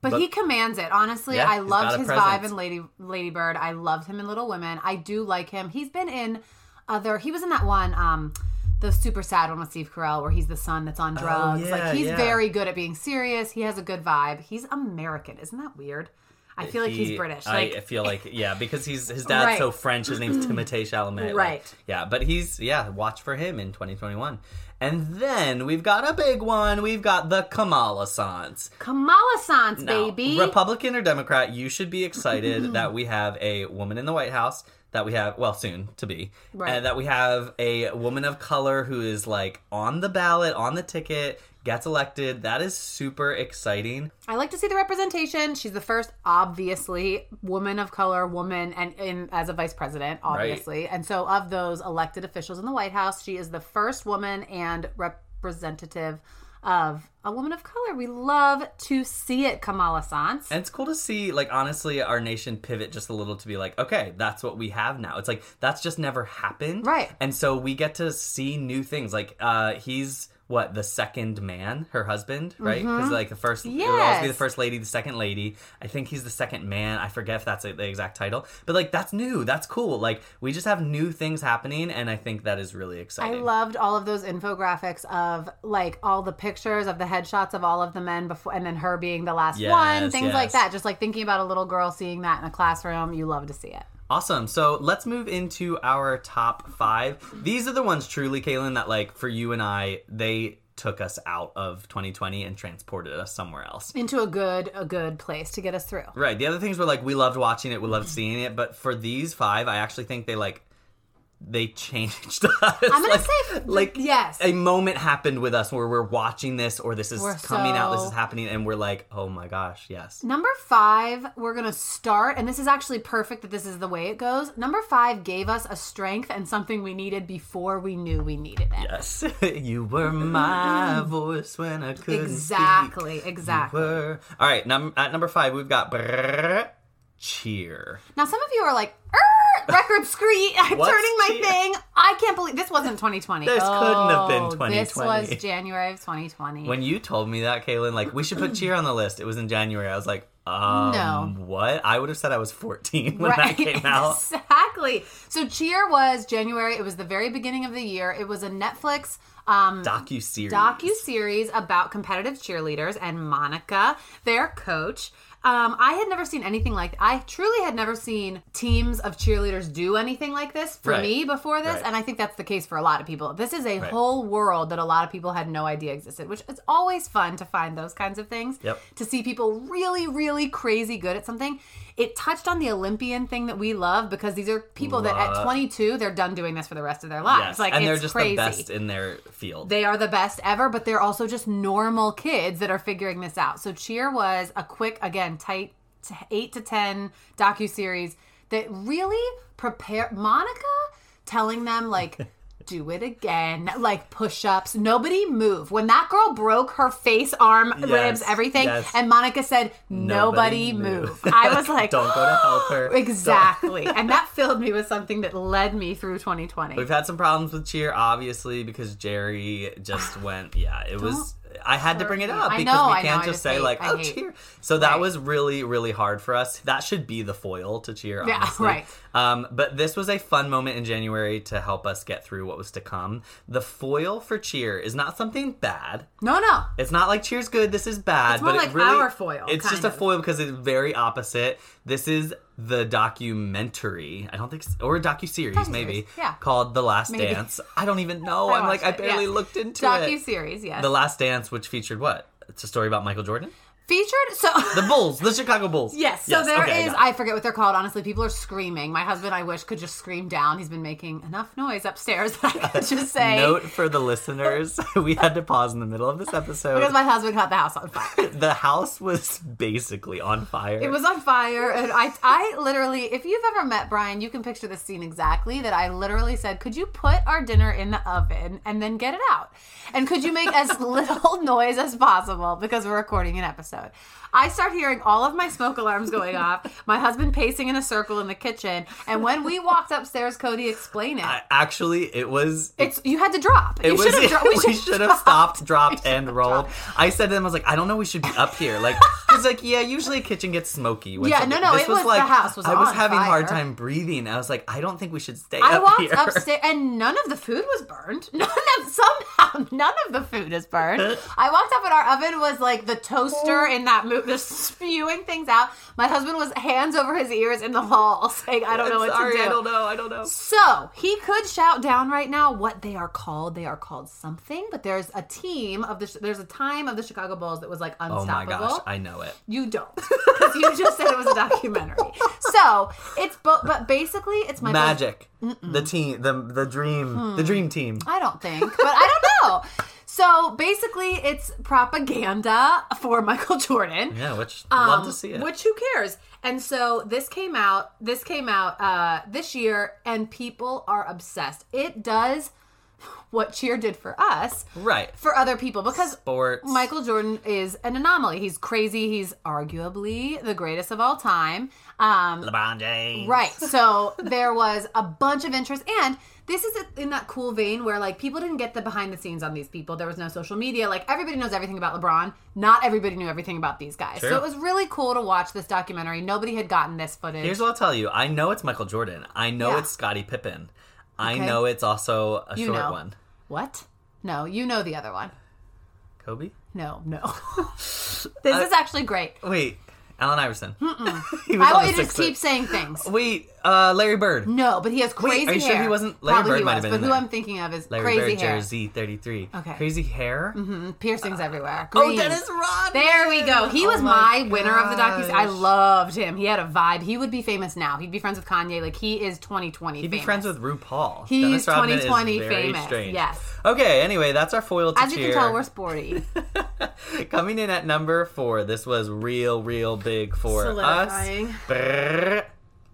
But, But- he commands it. Honestly, Yeah, I loved his presence. vibe in Lady Lady Bird. I loved him in Little Women. I do like him. He's been in other. He was in that one, um, the super sad one with Steve Carell, where he's the son that's on drugs. Oh, yeah, like he's yeah. very good at being serious. He has a good vibe. He's American, isn't that weird? I feel like he's British. I feel like yeah, because he's his dad's Right. so French. His name's Timothée Chalamet. like, Right. yeah, but he's yeah. Watch for him in 2021. And then we've got a big one. We've got the Kamala Sans. Kamala Now, baby. Republican or Democrat, you should be excited that we have a woman in the White House. That we have, well, soon to be, Right. and that we have a woman of color who is like on the ballot, on the ticket, gets elected. That is super exciting. I like to see the representation. She's the first, obviously, woman of color, woman, and in as a vice president, obviously. And so, of those elected officials in the White House, she is the first woman and representative of a woman of color. We love to see it, Kamala Sans. And it's cool to see, like, honestly, our nation pivot just a little to be like, okay, that's what we have now. It's like, that's just never happened. Right. And so we get to see new things. Like, uh, he's what, the second man, her husband, right? Because, like, the first, it would always be Mm-hmm. The first lady, the second lady. I think he's the second man. I forget if that's the exact title. But, like, that's new. That's cool. Like, we just have new things happening. And I think that is really exciting. I loved all of those infographics of like all the pictures of the headshots of all of the men before, and then her being the last Yes, one, things like that. Just like thinking about a little girl seeing that in a classroom, you love to see it. Awesome. So let's move into our top five. These are the ones truly, Kaylin, that like for you and I, they took us out of 2020 and transported us somewhere else. Into a good, a good place to get us through. Right. The other things were like we loved watching it, we loved seeing it, but for these five, I actually think they like they changed us. I'm gonna like, say, like yes. a moment happened with us where we're watching this or this is We're coming out, this is happening, and we're like, oh my gosh, yes. Number five, we're going to start, and this is actually perfect that this is the way it goes. Number five gave us a strength and something we needed before we knew we needed it. Yes, you were my voice when I couldn't Exactly, speak. Exactly. All right, num- at number five, we've got brrr, cheer. Now, some of you are like, "Er, record screen. I'm What's turning my cheer? thing. I can't believe this wasn't 2020. This couldn't have been Oh, 2020. This was January of 2020. When you told me that, Kaylin, like we should put cheer on the list. It was in January. I was like, um, No. what? I would have said I was 14 when that came out. Exactly. So Cheer was January. It was the very beginning of the year. It was a Netflix um, Docu series. docu series about competitive cheerleaders and Monica, their coach. Um, I had never seen anything like I truly had never seen teams of cheerleaders do anything like this for Right. me before this, Right. and I think that's the case for a lot of people. This is a Right. whole world that a lot of people had no idea existed, which is always fun to find those kinds of things. Yep. To see people really, really crazy good at something. It touched on the Olympian thing that we love because these are people that at 22 they're done doing this for the rest of their lives. Yes. Like and they're just crazy. the best in their field. They are the best ever, but they're also just normal kids that are figuring this out. So Cheer was a quick, again, tight t- eight to ten docu series that really prepared Monica telling them like. Do it again, like push ups. Nobody move. When that girl broke her face, arm, Yes, ribs, everything, yes. and Monica said, Nobody, Nobody move. move. I was like, Don't go to help her. Exactly. and that filled me with something that led me through 2020. We've had some problems with cheer, obviously, because Jerry just went. Yeah, it was. I had to bring it up because know, we can't just just say hate- like, "Oh, cheer." So that Right. was really, really hard for us. That should be the foil to cheer. Yeah, right. Um, but this was a fun moment in January to help us get through what was to come. The foil for cheer is not something bad. no, no. It's not like cheer's good. This is bad. It's more but like it really, our foil, It's just kind a foil because it's very opposite. This is the documentary. I don't think, or a docu series maybe. Yeah. Called The Last Maybe. Dance. I don't even know. I I'm like, I barely yeah. looked into Docu it. series, yes. The Last Dance, which featured what? It's a story about Michael Jordan. Featured so The Bulls, the Chicago Bulls. Yes, so there is. okay, I. I, forget what they're called. Honestly, people are screaming. My husband, I wish, could just scream down. He's been making enough noise upstairs that I could just say. Note for the listeners: we had to pause in the middle of this episode. because my husband caught the house on fire. the house was basically on fire. It was on fire, and I, I literally, if you've ever met Brian, you can picture the scene exactly. That I literally said, "Could you put our dinner in the oven and then get it out? And could you make as little noise as possible because we're recording an episode?" I start hearing all of my smoke alarms going off. My husband pacing in a circle in the kitchen, and when we walked upstairs, Cody explained it. I- actually, it was. it's you had to drop. It you was. should have dro- we should have stopped, dropped, We and rolled. dropped. I said to them, I was like, I don't know, we should be up here, like, it's like, yeah, usually a kitchen gets smoky. When Yeah, something- no, no, this it was- the house was I was having a hard time breathing. I was like, I don't think we should stay I up walked here. upstairs and none of the food was burned. None of somehow none of the food is burned. I walked up and our oven was like the toaster in that movie, just spewing things out. My husband was hands over his ears in the hall saying, "I don't know I'm what sorry, to do." I don't know. I don't know. So he could shout down right now what they are called. They are called something, but there's a team of the there's a time of the Chicago Bulls that was like unstoppable. Oh my gosh, I know it. You don't, because you just said it was a documentary. So it's but but basically it's my Magic, the team, the the dream, Hmm. the dream team. I don't think, but I don't know. So basically, it's propaganda for Michael Jordan. Yeah, which Um, love to see it. Which who cares? And so this came out. This came out uh, this year, and people are obsessed. It does what Cheer did for us right, for other people because sports. Michael Jordan is an anomaly. He's crazy. He's arguably the greatest of all time. Um, LeBron James. Right. So there was a bunch of interest. And this is in that cool vein where, like, people didn't get the behind the scenes on these people. There was no social media. Like, everybody knows everything about LeBron. Not everybody knew everything about these guys. True. So it was really cool to watch this documentary. Nobody had gotten this footage. Here's what I'll tell you. I know it's Michael Jordan. I know Yeah. it's Scottie Pippen. I Okay. know it's also a You short know. one. what? No, you know the other one. Kobe? No, no. this is actually great. Wait, Allen Iverson. I want you to just keep saying things. Wait, uh, Larry Bird. No, but he has crazy are you hair. sure he wasn't- Larry Probably Bird he might was, have been but in who there. I'm thinking of is Larry crazy Bird, hair. Jersey 33. Okay. Crazy hair? Mm-hmm. Piercings everywhere. Oh, Green. Dennis Rodman. There we go. He Oh was my, winner of the docu. I gosh. loved him. He had a vibe. He would be famous now. He'd be friends with Kanye. Like he is 2020. He'd be famous. friends with RuPaul. He's Dennis Rodman is 2020 very famous, Strange. yes. Okay, anyway, that's our foil to As you cheer. can tell, we're sporty. Coming in at number four, this was real, real big for Solidifying. us. Brrr.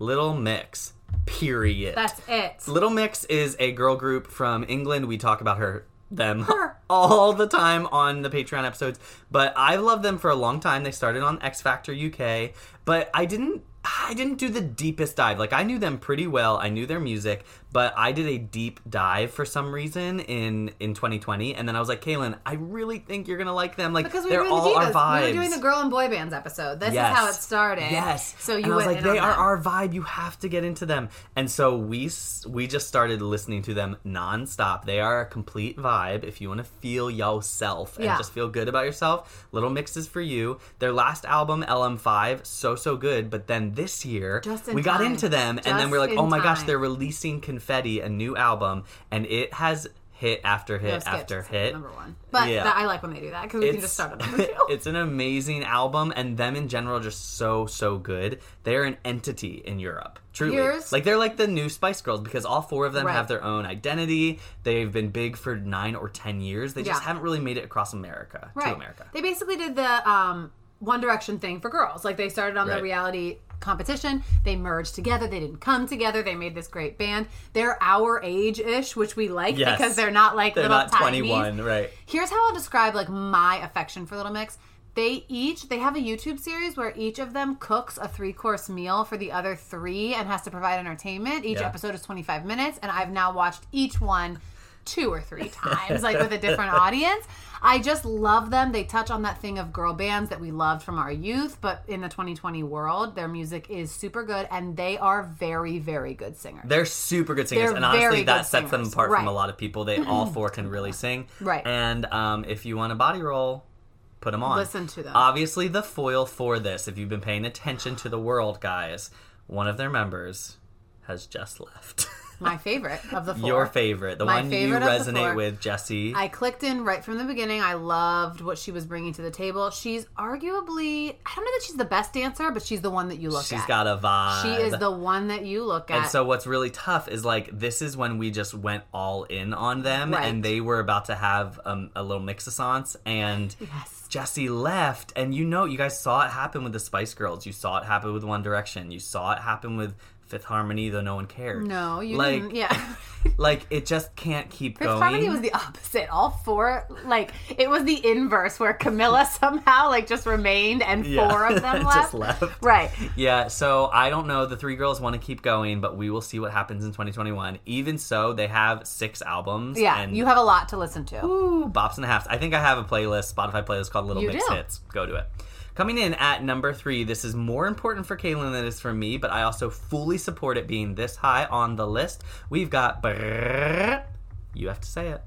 Little Mix. Period. That's it. Little Mix is a girl group from England. We talk about her them Her. all the time on the Patreon episodes. But I've loved them for a long time. They started on X Factor UK, but I didn't I didn't do the deepest dive. Like I knew them pretty well. I knew their music, but I did a deep dive for some reason in in 2020, and then I was like, Kaylin, I really think you're gonna like them. Like Because we they're were doing all the our vibes. We were doing the girl and boy bands episode. This Yes. is how it started. Yes. So you and I was like, they are them. our vibe. You have to get into them. And so we we just started listening to them nonstop. They are a complete vibe. If you want to feel yourself and Yeah. just feel good about yourself, Little Mix is for you. Their last album, LM5, so so good. But then this year, Just we got into them, and then we're like, oh my gosh, they're releasing Confetti, a new album, and it has hit after No, hit skip. after hit. Number one. But Yeah. that, I like when they do that because we can just start at number two. it's an amazing album, and them in general are just so so good. They're an entity in Europe, truly. Like they're like the new Spice Girls because all four of them Right. have their own identity. They've been big for nine or ten years. They just Yeah. haven't really made it across America right. to America. They basically did the um, One Direction thing for girls. Like they started on Right. the reality competition. They merged together. They didn't come together. They made this great band. They're our age ish, which we like Yes. because they're not like They're not twenty one, right? Here's how I'll describe like my affection for Little Mix. They each they have a YouTube series where each of them cooks a three course meal for the other three and has to provide entertainment. Each Yeah. episode is 25 minutes, and I've now watched each one two or three times, like with a different audience. I just love them. They touch on that thing of girl bands that we loved from our youth, but in the 2020 world, their music is super good, and they are very, very good singers. They're super good singers, They're and honestly, that sets them singers. apart from a lot of people. They all four can really sing, Right. And um, if you want a body roll, put them on. Listen to them. Obviously, the foil for this, if you've been paying attention to the world, guys, one of their members has just left. My favorite of the four. Your favorite, the My one you favorite the resonate with, Jesy. I clicked in right from the beginning. I loved what she was bringing to the table. She's arguably, I don't know that she's the best dancer, but she's the one that you look She's at. She's got a vibe. She is the one that you look at. And so what's really tough is like this is when we just went all in on them Right. and they were about to have um, a little mix-a-sance and Yes. Jesy left and you know you guys saw it happen with the Spice Girls. You saw it happen with One Direction. You saw it happen with Fifth Harmony though no one cared. no, you like, didn't. Yeah. Like it just can't keep Fifth going. Harmony was the opposite. All four, like, it was the inverse where Camila somehow, like, just remained and Yeah. four of them Just left. left. Right. Yeah, so I don't know. The three girls want to keep going, but we will see what happens in 2021. Even so, they have six albums. Yeah. and you have a lot to listen to. Ooh, bops and a half. I think I have a playlist, Spotify playlist called Little You Mix do. Hits. Go to it. Coming in at number three, this is more important for Kaylin than it is for me, but I also fully support it being this high on the list. We've got. Brrrr, you have to say it.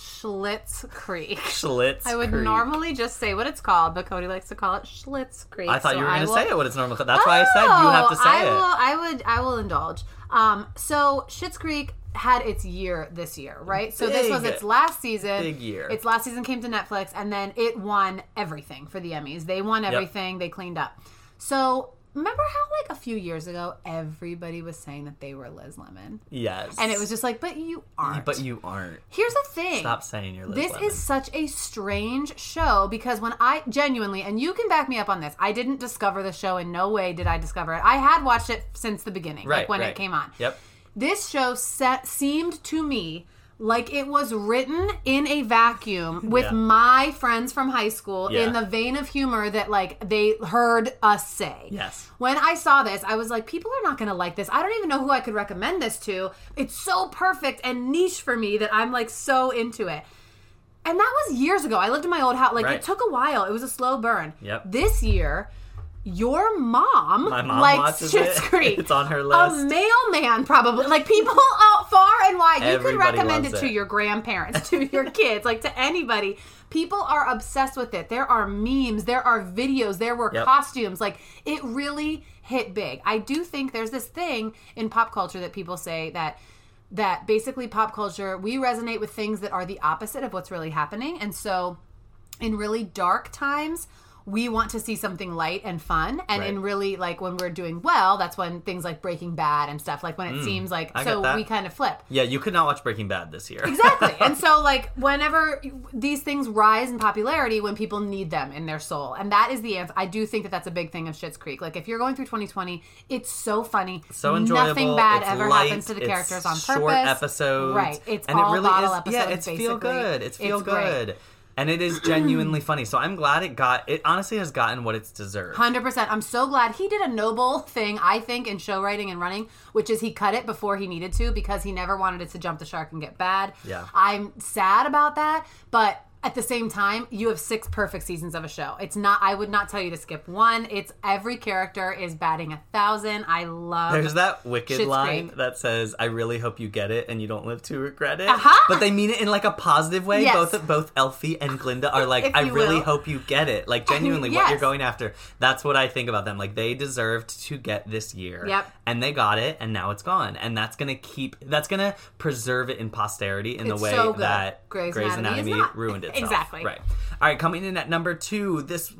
Schlitz Creek. Schlitz. I would Creek. normally just say what it's called, but Cody likes to call it Schlitz Creek. I thought so you were going to will- say it. What it's normal. That's why I said you have to say I it. Will, I would. I will indulge. Um. So Schitt's Creek had its year this year, right? So this was its last season. Big year. Its last season came to Netflix, and then it won everything for the Emmys. They won everything. They cleaned up. So remember how like a few years ago everybody was saying that they were Liz Lemon, Yes. and it was just like, but you aren't. But you aren't. Here's the thing. Stop saying you're Liz This Lemon. is such a strange show because when I genuinely, and you can back me up on this, I didn't discover the show. In no way did I discover it. I had watched it since the beginning, right like when right. it came on. Yep. This show set, seemed to me like it was written in a vacuum with Yeah. my friends from high school Yeah. in the vein of humor that like they heard us say. Yes. When I saw this, I was like, people are not going to like this. I don't even know who I could recommend this to. It's so perfect and niche for me that I'm like so into it. And that was years ago. I lived in my old house. Like Right. it took a while. It was a slow burn. Yep. This year, your mom, My mom likes Schitt's it. Creek. It's on her list. A mailman, probably. Like people out far and wide. You could recommend loves it to your grandparents, to your kids, like to anybody. People are obsessed with it. There are memes, there are videos, there were Yep. costumes. Like it really hit big. I do think there's this thing in pop culture that people say that that basically pop culture we resonate with things that are the opposite of what's really happening. And so in really dark times we want to see something light and fun and Right. in really like when we're doing well that's when things like breaking bad and stuff like when it seems like Mm, I so we kind of flip Yeah, you could not watch Breaking Bad this year. exactly and so like whenever these things rise in popularity when people need them in their soul and that is the answer i do think that that's a big thing of Schitt's creek like if you're going through 2020 it's so funny so enjoyable. nothing bad it's ever light, happens to the it's characters on purpose short episodes, right it's and all it really bottle is. episodes yeah, it's feel good. It's feel great. good. And it is genuinely funny. So I'm glad it got. It honestly has gotten what it's deserved. Hundred percent. I'm so glad he did a noble thing. I think in show writing and running, which is he cut it before he needed to because he never wanted it to jump the shark and get bad. Yeah. I'm sad about that, but at the same time, you have six perfect seasons of a show. It's not. I would not tell you to skip one. It's every character is batting a thousand. I love. There's that wicked Schitt's line Creek. that says, "I really hope you get it and you don't live to regret it." Uh-huh. But they mean it in like a positive way. Yes. Both both Elfie and Glinda are like, "I really will. hope you get it." Like genuinely, what you're going after. That's what I think about them. Like they deserved to get this year. Yep. And they got it, and now it's gone, and that's gonna keep. That's gonna preserve it in posterity in It's the way so that Grey's Grey's Anatomy Anatomy ruined itself. Exactly. Right. All right. Coming in at number two. This.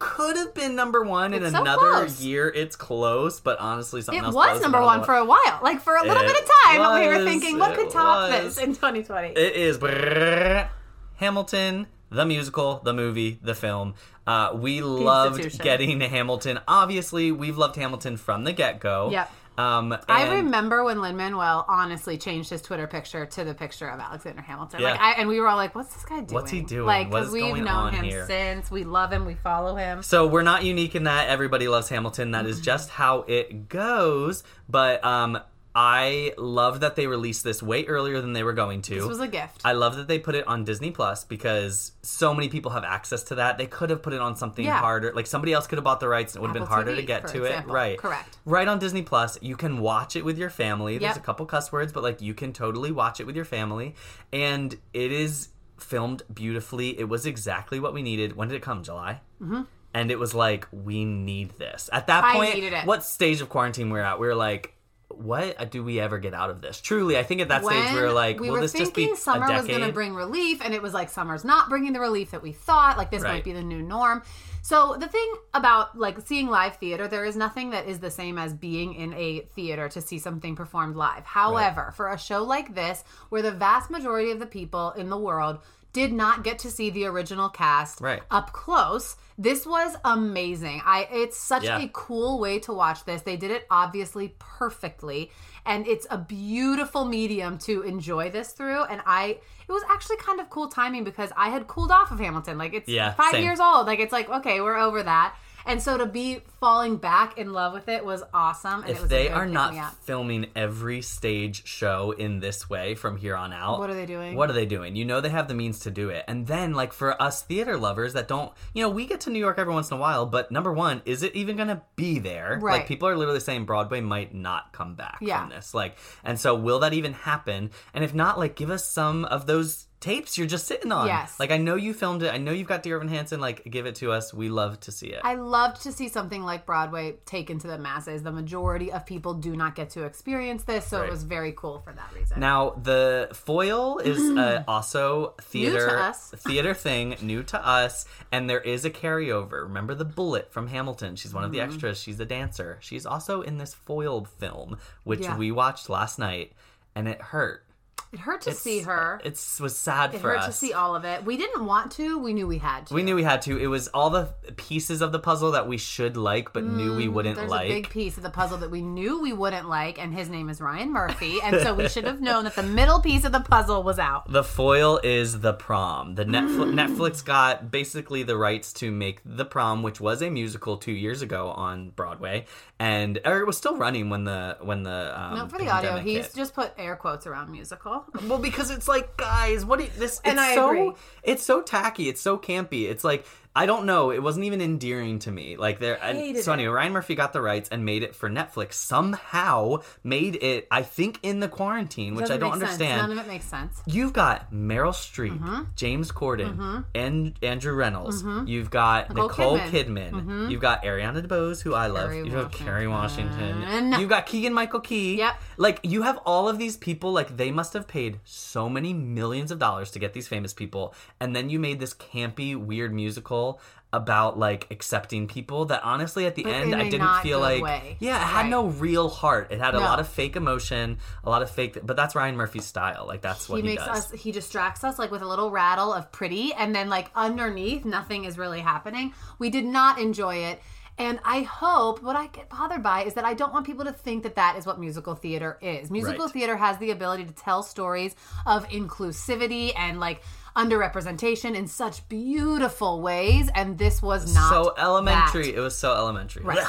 Could have been number one in so another close. year. It's close, but honestly, something It else. was number one for a while, like for a little It bit of time. we were thinking, what could top was. this in 2020? It is brrr, Hamilton, the musical, the movie, the film. Uh, we loved getting Hamilton. Obviously, we've loved Hamilton from the get go. Yep. Um, I remember when Lin Manuel honestly changed his Twitter picture to the picture of Alexander Hamilton. Yeah. Like, I, and we were all like, "What's this guy doing? What's he doing? Like, because we've known him here? since. We love him. We follow him. So we're not unique in that everybody loves Hamilton. That is just how it goes. But um, I love that they released this way earlier than they were going to. This was a gift. I love that they put it on Disney Plus because so many people have access to that. They could have put it on something Yeah. harder. Like somebody else could have bought the rights and it would have been harder TV, to get to example. it. Right. Correct. Right on Disney Plus. You can watch it with your family. There's Yep. a couple cuss words, but like you can totally watch it with your family. And it is filmed beautifully. It was exactly what we needed. When did it come? July? Mm-hmm. And it was like, we need this. At that point, what stage of quarantine we're at? We are like, what do we ever get out of this? Truly, I think at that stage we were like, we will were this just be thinking summer was going to bring relief, and it was like summer's not bringing the relief that we thought. Like this Right. might be the new norm. So the thing about like seeing live theater, there is nothing that is the same as being in a theater to see something performed live. However, for a show like this, where the vast majority of the people in the world did not get to see the original cast Right. up close. This was amazing. I it's such Yeah. a cool way to watch this. They did it obviously perfectly and it's a beautiful medium to enjoy this through and I it was actually kind of cool timing because I had cooled off of Hamilton. Like it's Yeah, 5 same. years old. Like it's like okay, we're over that. And so to be falling back in love with it was awesome and it if was they are not filming every stage show in this way from here on out What are they doing? what are they doing you know they have the means to do it and then like for us theater lovers that don't you know we get to new york every once in a while but number one is it even gonna be there Right. like people are literally saying broadway might not come back Yeah. from this like and so will that even happen and if not like give us some of those tapes you're just sitting on Yes. like i know you filmed it i know you've got dear evan hansen like give it to us we love to see it I loved to see something like Broadway taken to the masses. The majority of people do not get to experience this, so Right. it was very cool for that reason. Now the foil is uh, also theater theater thing, new to us, and there is a carryover. Remember the bullet from Hamilton? She's one of Mm-hmm. the extras. She's a dancer. She's also in this foiled film, which Yeah. we watched last night, and it hurt. It hurt to It's- see her. It was sad It for hurt us. to see all of it. We didn't want to. We knew we had to. we knew we had to. It was all the pieces of the puzzle that we should like, but knew we wouldn't Mm, There's like. a big piece of the puzzle that we knew we wouldn't like, and his name is Ryan Murphy, and so we should have known that the middle piece of the puzzle was out. The foil is the prom. The Netflix, Netflix got basically the rights to make the prom, which was a musical two years ago on Broadway, and or it was still running when the when the um, No, for the audio, pandemic he's hit. just put air quotes around musical. Well because it's like guys, what you, this? And it's I so agree. it's so tacky, it's so campy. It's like I don't know. It wasn't even endearing to me. Like there, and so anyway, Ryan Murphy got the rights and made it for Netflix. Somehow made it, I think, in the quarantine, which I don't sense. understand. None of it makes sense. You've got Meryl Streep, Mm-hmm. James Corden, mm-hmm. and Andrew Rannells. Mm-hmm. You've got Nicole Nicole, Kidman. Kidman. Mm-hmm. You've got Ariana DeBose, who I love. You've got Kerry Washington. Washington. You've got Keegan Michael Key. Yep. Like you have all of these people. Like they must have paid so many millions of dollars to get these famous people, and then you made this campy, weird musical about like accepting people that honestly at the But end I didn't feel like way. yeah it had Right. no real heart it had a lot of fake emotion a lot of fake but that's Ryan Murphy's style like that's what he he, makes does us he distracts us like with a little rattle of pretty and then like underneath nothing is really happening we did not enjoy it And I hope what I get bothered by is that I don't want people to think that that is what musical theater is. Musical Right. theater has the ability to tell stories of inclusivity and like underrepresentation in such beautiful ways. And this was not so elementary. that. It was so elementary. Right.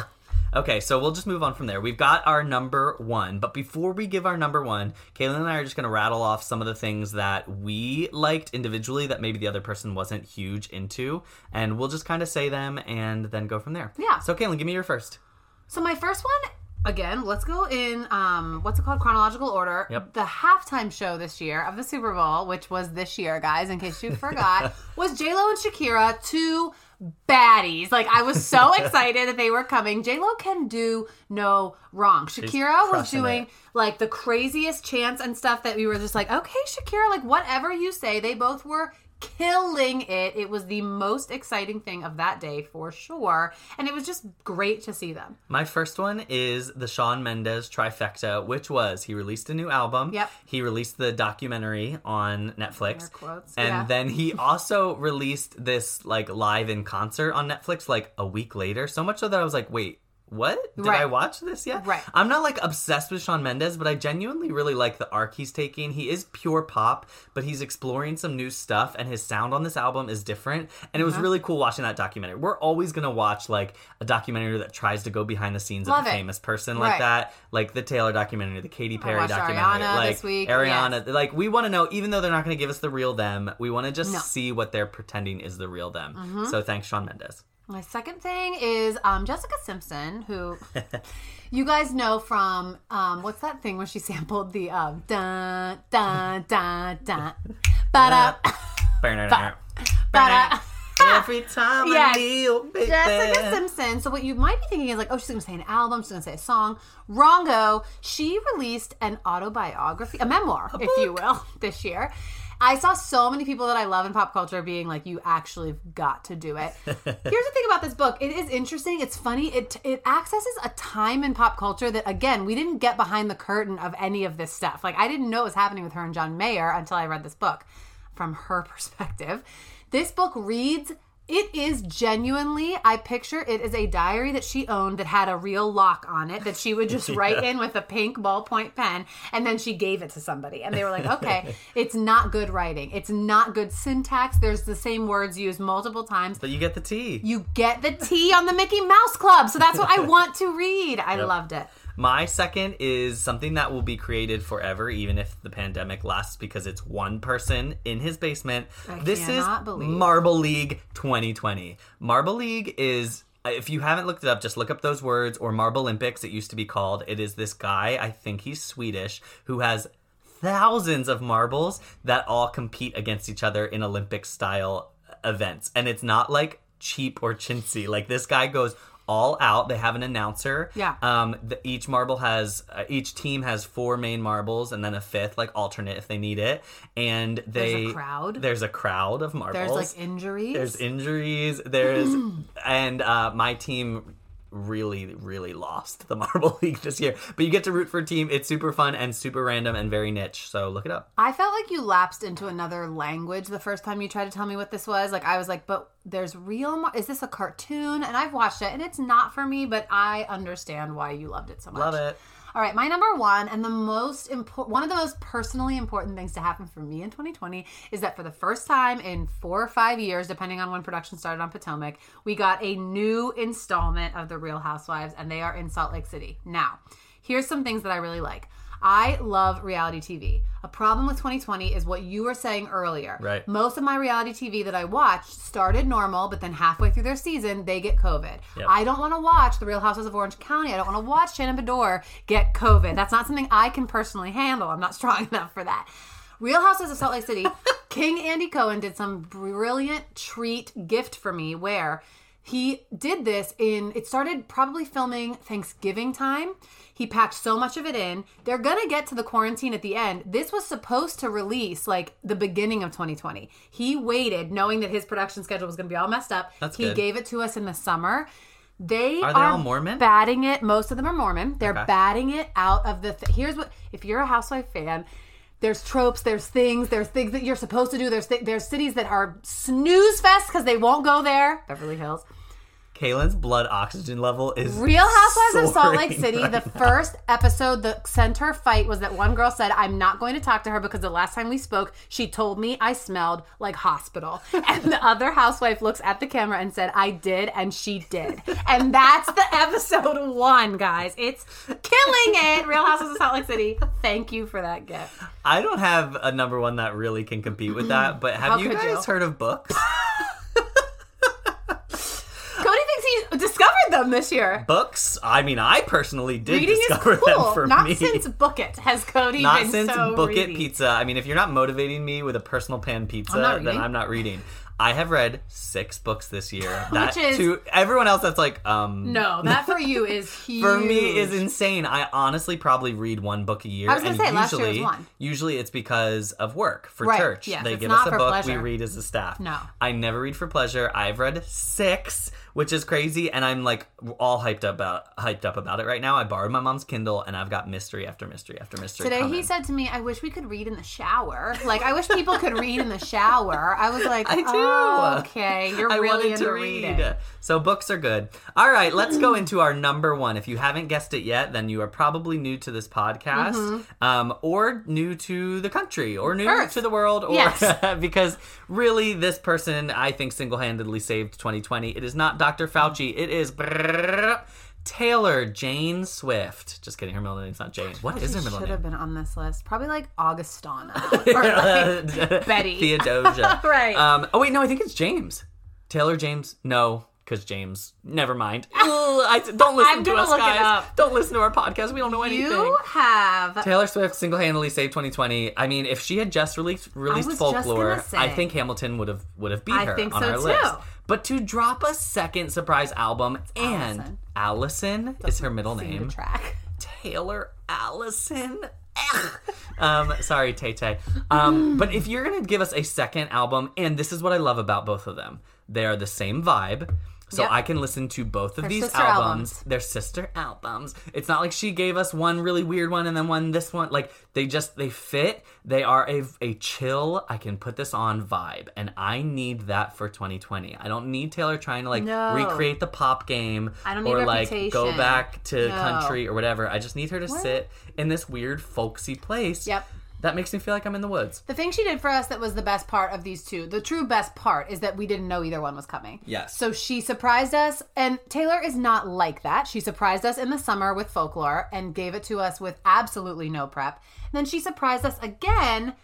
Okay, so we'll just move on from there. We've got our number one, but before we give our number one, Kaylin and I are just going to rattle off some of the things that we liked individually that maybe the other person wasn't huge into, and we'll just kind of say them and then go from there. Yeah. So, Kaylin, give me your first. So my first one, again, let's go in um what's it called? Chronological order. Yep. The halftime show this year of the Super Bowl, which was this year, guys, in case you forgot, was J Lo and Shakira, two baddies. Like I was so excited that they were coming. J Lo can do no wrong. Shakira was doing it. like the craziest chants and stuff that we were just like, okay, Shakira, like whatever you say, they both were killing it. It was the most exciting thing of that day for sure. And it was just great to see them. My first one is the Shawn Mendes trifecta, which was he released a new album. Yep. He released the documentary on Netflix. Quotes, and yeah. then he also released this like live in concert on Netflix like a week later. So much so that I was like, wait. What did Right. I watch this yet? Right. I'm not like obsessed with Shawn Mendes, but I genuinely really like the arc he's taking. He is pure pop, but he's exploring some new stuff, and his sound on this album is different. And it was Uh-huh. really cool watching that documentary. We're always gonna watch like a documentary that tries to go behind the scenes Love of a it. famous person like Right. that, like the Taylor documentary, the Katy Perry documentary, Ariana like this week, Ariana. Like we want to know, even though they're not going to give us the real them, we want to just No. Mm-hmm. see what they're pretending is the real them. So thanks, Shawn Mendes. My second thing is um, Jessica Simpson, who you guys know from um, what's that thing where she sampled the um, dun dun dun dun ba da Every time Yes. I kneel, baby. Jessica Simpson. So what you might be thinking is like, oh, she's to say an album, she's to say a song. Wrongo. She released an autobiography, a memoir, if you will, this year. I saw so many people that I love in pop culture being like, "You actually got to do it." Here's the thing about this book: it is interesting. It's funny. It it accesses a time in pop culture that, again, we didn't get behind the curtain of any of this stuff. Like, I didn't know it was happening with her and John Mayer until I read this book from her perspective. This book reads it is genuinely, I picture it as a diary that she owned that had a real lock on it that she would just write in with a pink ballpoint pen and then she gave it to somebody. And they were like, okay, it's not good writing. It's not good syntax. There's the same words used multiple times. But you get the T. You get the T on the Mickey Mouse Club. So that's what I want to read. I loved it. My second is something that will be created forever, even if the pandemic lasts, because it's one person in his basement. I this is believe- Marble League 2020. Marble League is. If you haven't looked it up, just look up those words or Marble Olympics, it used to be called. It is this guy, I think he's Swedish, who has thousands of marbles that all compete against each other in Olympic style events. And it's not like cheap or chintzy. Like this guy goes all out. They have an announcer. Yeah. Um. The, each marble has uh, each team has four main marbles and then a fifth, like alternate if they need it. And they there's a crowd. There's a crowd of marbles. There's like injuries. There's injuries. There's and uh, my team really really lost the marble league this year but you get to root for a team it's super fun and super random and very niche so look it up I felt like you lapsed into another language the first time you tried to tell me what this was. Like I was like, but there's real. Mar- Is this a cartoon? And I've watched it, and it's not for me. But I understand why you loved it so much. love it All right, my number one and the most important, one of the most personally important things to happen for me in 2020 is that for the first time in four or five years, depending on when production started on Potomac, we got a new installment of The Real Housewives, and they are in Salt Lake City. Now, here's some things that I really like. I love reality TV. A problem with 2020 is what you were saying earlier. Right. Most of my reality TV that I watched started normal, but then halfway through their season, they get COVID. Yep. I don't want to watch The Real Houses of Orange County. I don't want to watch Shannon Beador get COVID. That's not something I can personally handle. I'm not strong enough for that. Real Houses of Salt Lake City, King Andy Cohen did some brilliant treat gift for me where he did this in it started probably filming Thanksgiving time. He packed so much of it in. They're going to get to the quarantine at the end. This was supposed to release like the beginning of 2020. He waited knowing that his production schedule was going to be all messed up. That's he good. gave it to us in the summer. They Are they all Mormon? Batting it. Most of them are Mormon. They're Okay. batting it out of the. Th- Here's what: if you're a housewife fan, there's tropes, there's things, there's things that you're supposed to do. There's th- there's cities that are snooze fest because they won't go there. Beverly Hills. Kaylin's blood oxygen level is Real Housewives of Salt Lake City, right the now. first episode, the center fight was that one girl said, I'm not going to talk to her because the last time we spoke, she told me I smelled like hospital. And the other housewife looks at the camera and said, I did, and she did. And that's the episode one, guys. It's killing it. Real Housewives of Salt Lake City. Thank you for that gift. I don't have a number one that really can compete with that, but have How you guys you? heard of books? Discovered them this year. books? I mean, I personally did Reading is discover cool. them for Not me. since Book It has Cody Not been since so Book It ready. Pizza. I mean, if you're not motivating me with a personal pan pizza, I'm then. I'm not reading. I have read six books this year. That is- to everyone else, that's like um. No, that for you is huge. For me is insane. I honestly probably read one book a year. I was gonna and say, last year was usually, one. Usually it's because of work for Right, church. yes, they give not us a book, pleasure. we read as a staff. No. I never read for pleasure. I've read six, which is crazy, and I'm like all hyped up about hyped up about it right now. I borrowed my mom's Kindle, and I've got mystery after mystery after mystery. Today he said to me, "I wish we could read in the shower. Like I wish people could read in the shower." I was like, I do. "Oh, okay, you're I really wanted into to reading." read. So books are good. All right, let's go into our number one. If you haven't guessed it yet, then you are probably new to this podcast, um, or new to the country, or new Mm-hmm. Earth. to the world, or Yes. because really, this person I think single-handedly saved 2020. It is not Dr. Fauci. It is. Taylor Jane Swift. Just kidding. Her middle name's not Jane. What is her middle name? Should have been on this list. Probably like Augustana or like Betty. Theodosia. Right. Um, oh wait, no, I think it's James. Taylor James. No, because James. Never mind. Ugh, I, don't listen to us, guys. Don't listen to our podcast. We don't know anything. You have Taylor Swift single-handedly saved 2020. I mean, if she had just released released just folklore, say. I think Hamilton would have would have beat I her think on so our too. list. But to drop a second surprise album and Allison. Allison is her middle name. track. Taylor Allison. Um, sorry, Tay Tay. Um, but if you're gonna give us a second album, and this is what I love about both of them, they are the same vibe. So Yep. I can listen to both of They're these albums. albums. They're sister albums. It's not like she gave us one really weird one and then one this one. Like they just they fit. They are a a chill. I can put this on vibe, and I need that for 2020. I don't need Taylor trying to like No. recreate the pop game I don't need or like go back to No. country or whatever. I just need her to sit in this weird folksy place. Yep. That makes me feel like I'm in the woods. The thing she did for us that was the best part of these two, the true best part, is that we didn't know either one was coming. Yes. So she surprised us, and Taylor is not like that. She surprised us in the summer with folklore and gave it to us with absolutely no prep. then she surprised us again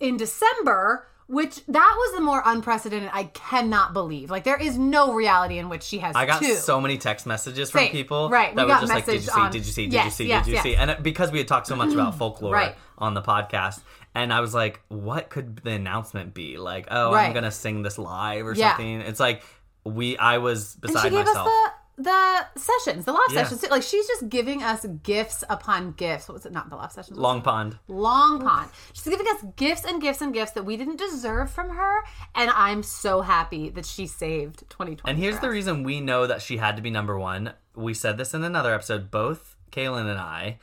in December, which that was the more unprecedented. I cannot believe. Like there is no reality in which she has I got two. so many text messages from Same. people Right, that we were got just like, "Did you see? on- Did you see? Did Yes, you see? yes, did you yes. see?" And it, because we had talked so much about folklore Right. on the podcast, and I was like, "What could the announcement be? Like, oh, I'm gonna sing this live or Yeah. something?" It's like we. I was beside myself. the the sessions, the live Yeah. sessions. Like she's just giving us gifts upon gifts. What was it? Not the live sessions. Long Pond. Long Pond. She's giving us gifts and gifts and gifts that we didn't deserve from her, and I'm so happy that she saved 2020. And here's the reason we know that she had to be number one. We said this in another episode. Both Kaylin and I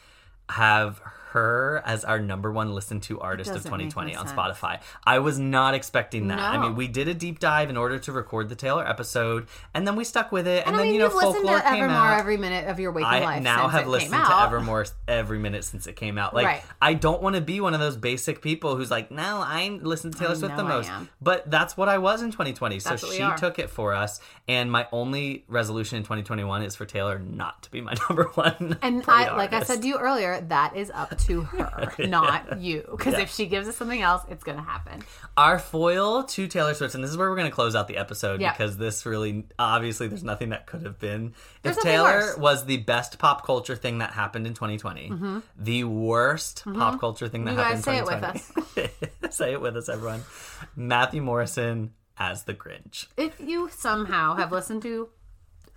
have her as our number one listened to artist of 2020 on. Spotify. I was not expecting that. I mean, we did a deep dive in order to record the Taylor episode, and then we stuck with it. And, And I then mean, you know, you've listened folklore to came Evermore out. every minute of your waking I life. now since have listened to. Evermore every minute since it came out. Like Right. I don't want to be one of those basic people who's like, no, I listen to Taylor Swift the most. But that's what I was in 2020. So That's we she are. took it for us. And my only resolution in 2021 is for Taylor not to be my number one. And I, like I said to you earlier, that is up to her, not you. Because Yeah. if she gives us something else, it's going to happen. Our foil to Taylor Swift, and this is where we're going to close out the episode Yeah. because this really, obviously, there's nothing that could have been. There's if Taylor worse. was the best pop culture thing that happened in 2020, the worst pop culture thing that Mm-hmm. You happened guys in say it with 2020. say it with us, everyone. Matthew Morrison as the Grinch. If you somehow have listened to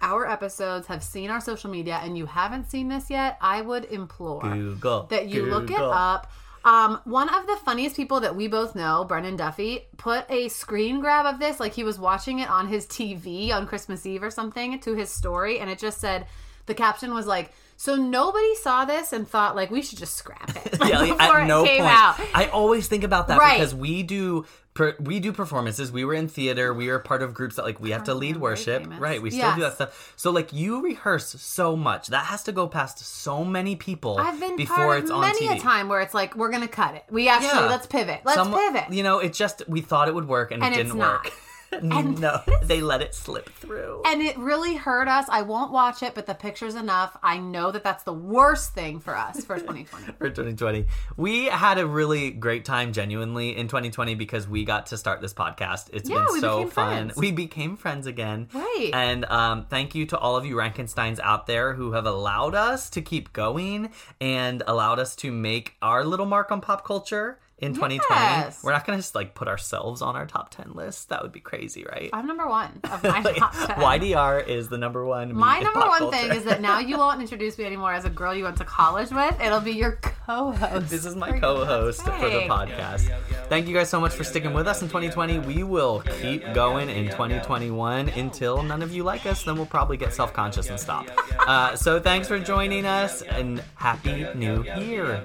our episodes, have seen our social media, and you haven't seen this yet, I would implore Google. that you look it up. Um, one of the funniest people that we both know, Brendan Duffy, put a screen grab of this, like he was watching it on his TV on Christmas Eve or something, to his story, and it just said, The caption was like, "So nobody saw this and thought like we should just scrap it." Like, yeah, at it no came point. out. I always think about that Right. because we do per, we do performances. We were in theater. We are part of groups that like we have to lead worship. Right. We still do that stuff. So like you rehearse so much that has to go past so many people I've been before part it's of on many a time where it's like we're gonna cut it. We actually Yeah. let's pivot. Let's Some- pivot. You know, it just we thought it would work and, And it didn't work. no, they let it slip through. and it really hurt us. I won't watch it, but the picture's enough. I know that that's the worst thing for us for 2020. for 2020. We had a really great time genuinely in 2020 because we got to start this podcast. It's Yeah, been so fun. friends. We became friends again. Right. And um, thank you to all of you Rankensteins out there who have allowed us to keep going and allowed us to make our little mark on pop culture in 2020. Yes. We're not going to just like put ourselves on our top 10 list. That would be crazy, right? I'm number one of my Like, top 10. YDR is the number one. My number one culture. thing is that now you won't introduce me anymore as a girl you went to college with. It'll be your co-host. This is my co-host for the podcast. Thank you guys so much for sticking with us in 2020. We will keep going in 2021 until none of you like us. Then we'll probably get self-conscious and stop. Uh, so thanks for joining us and happy new year.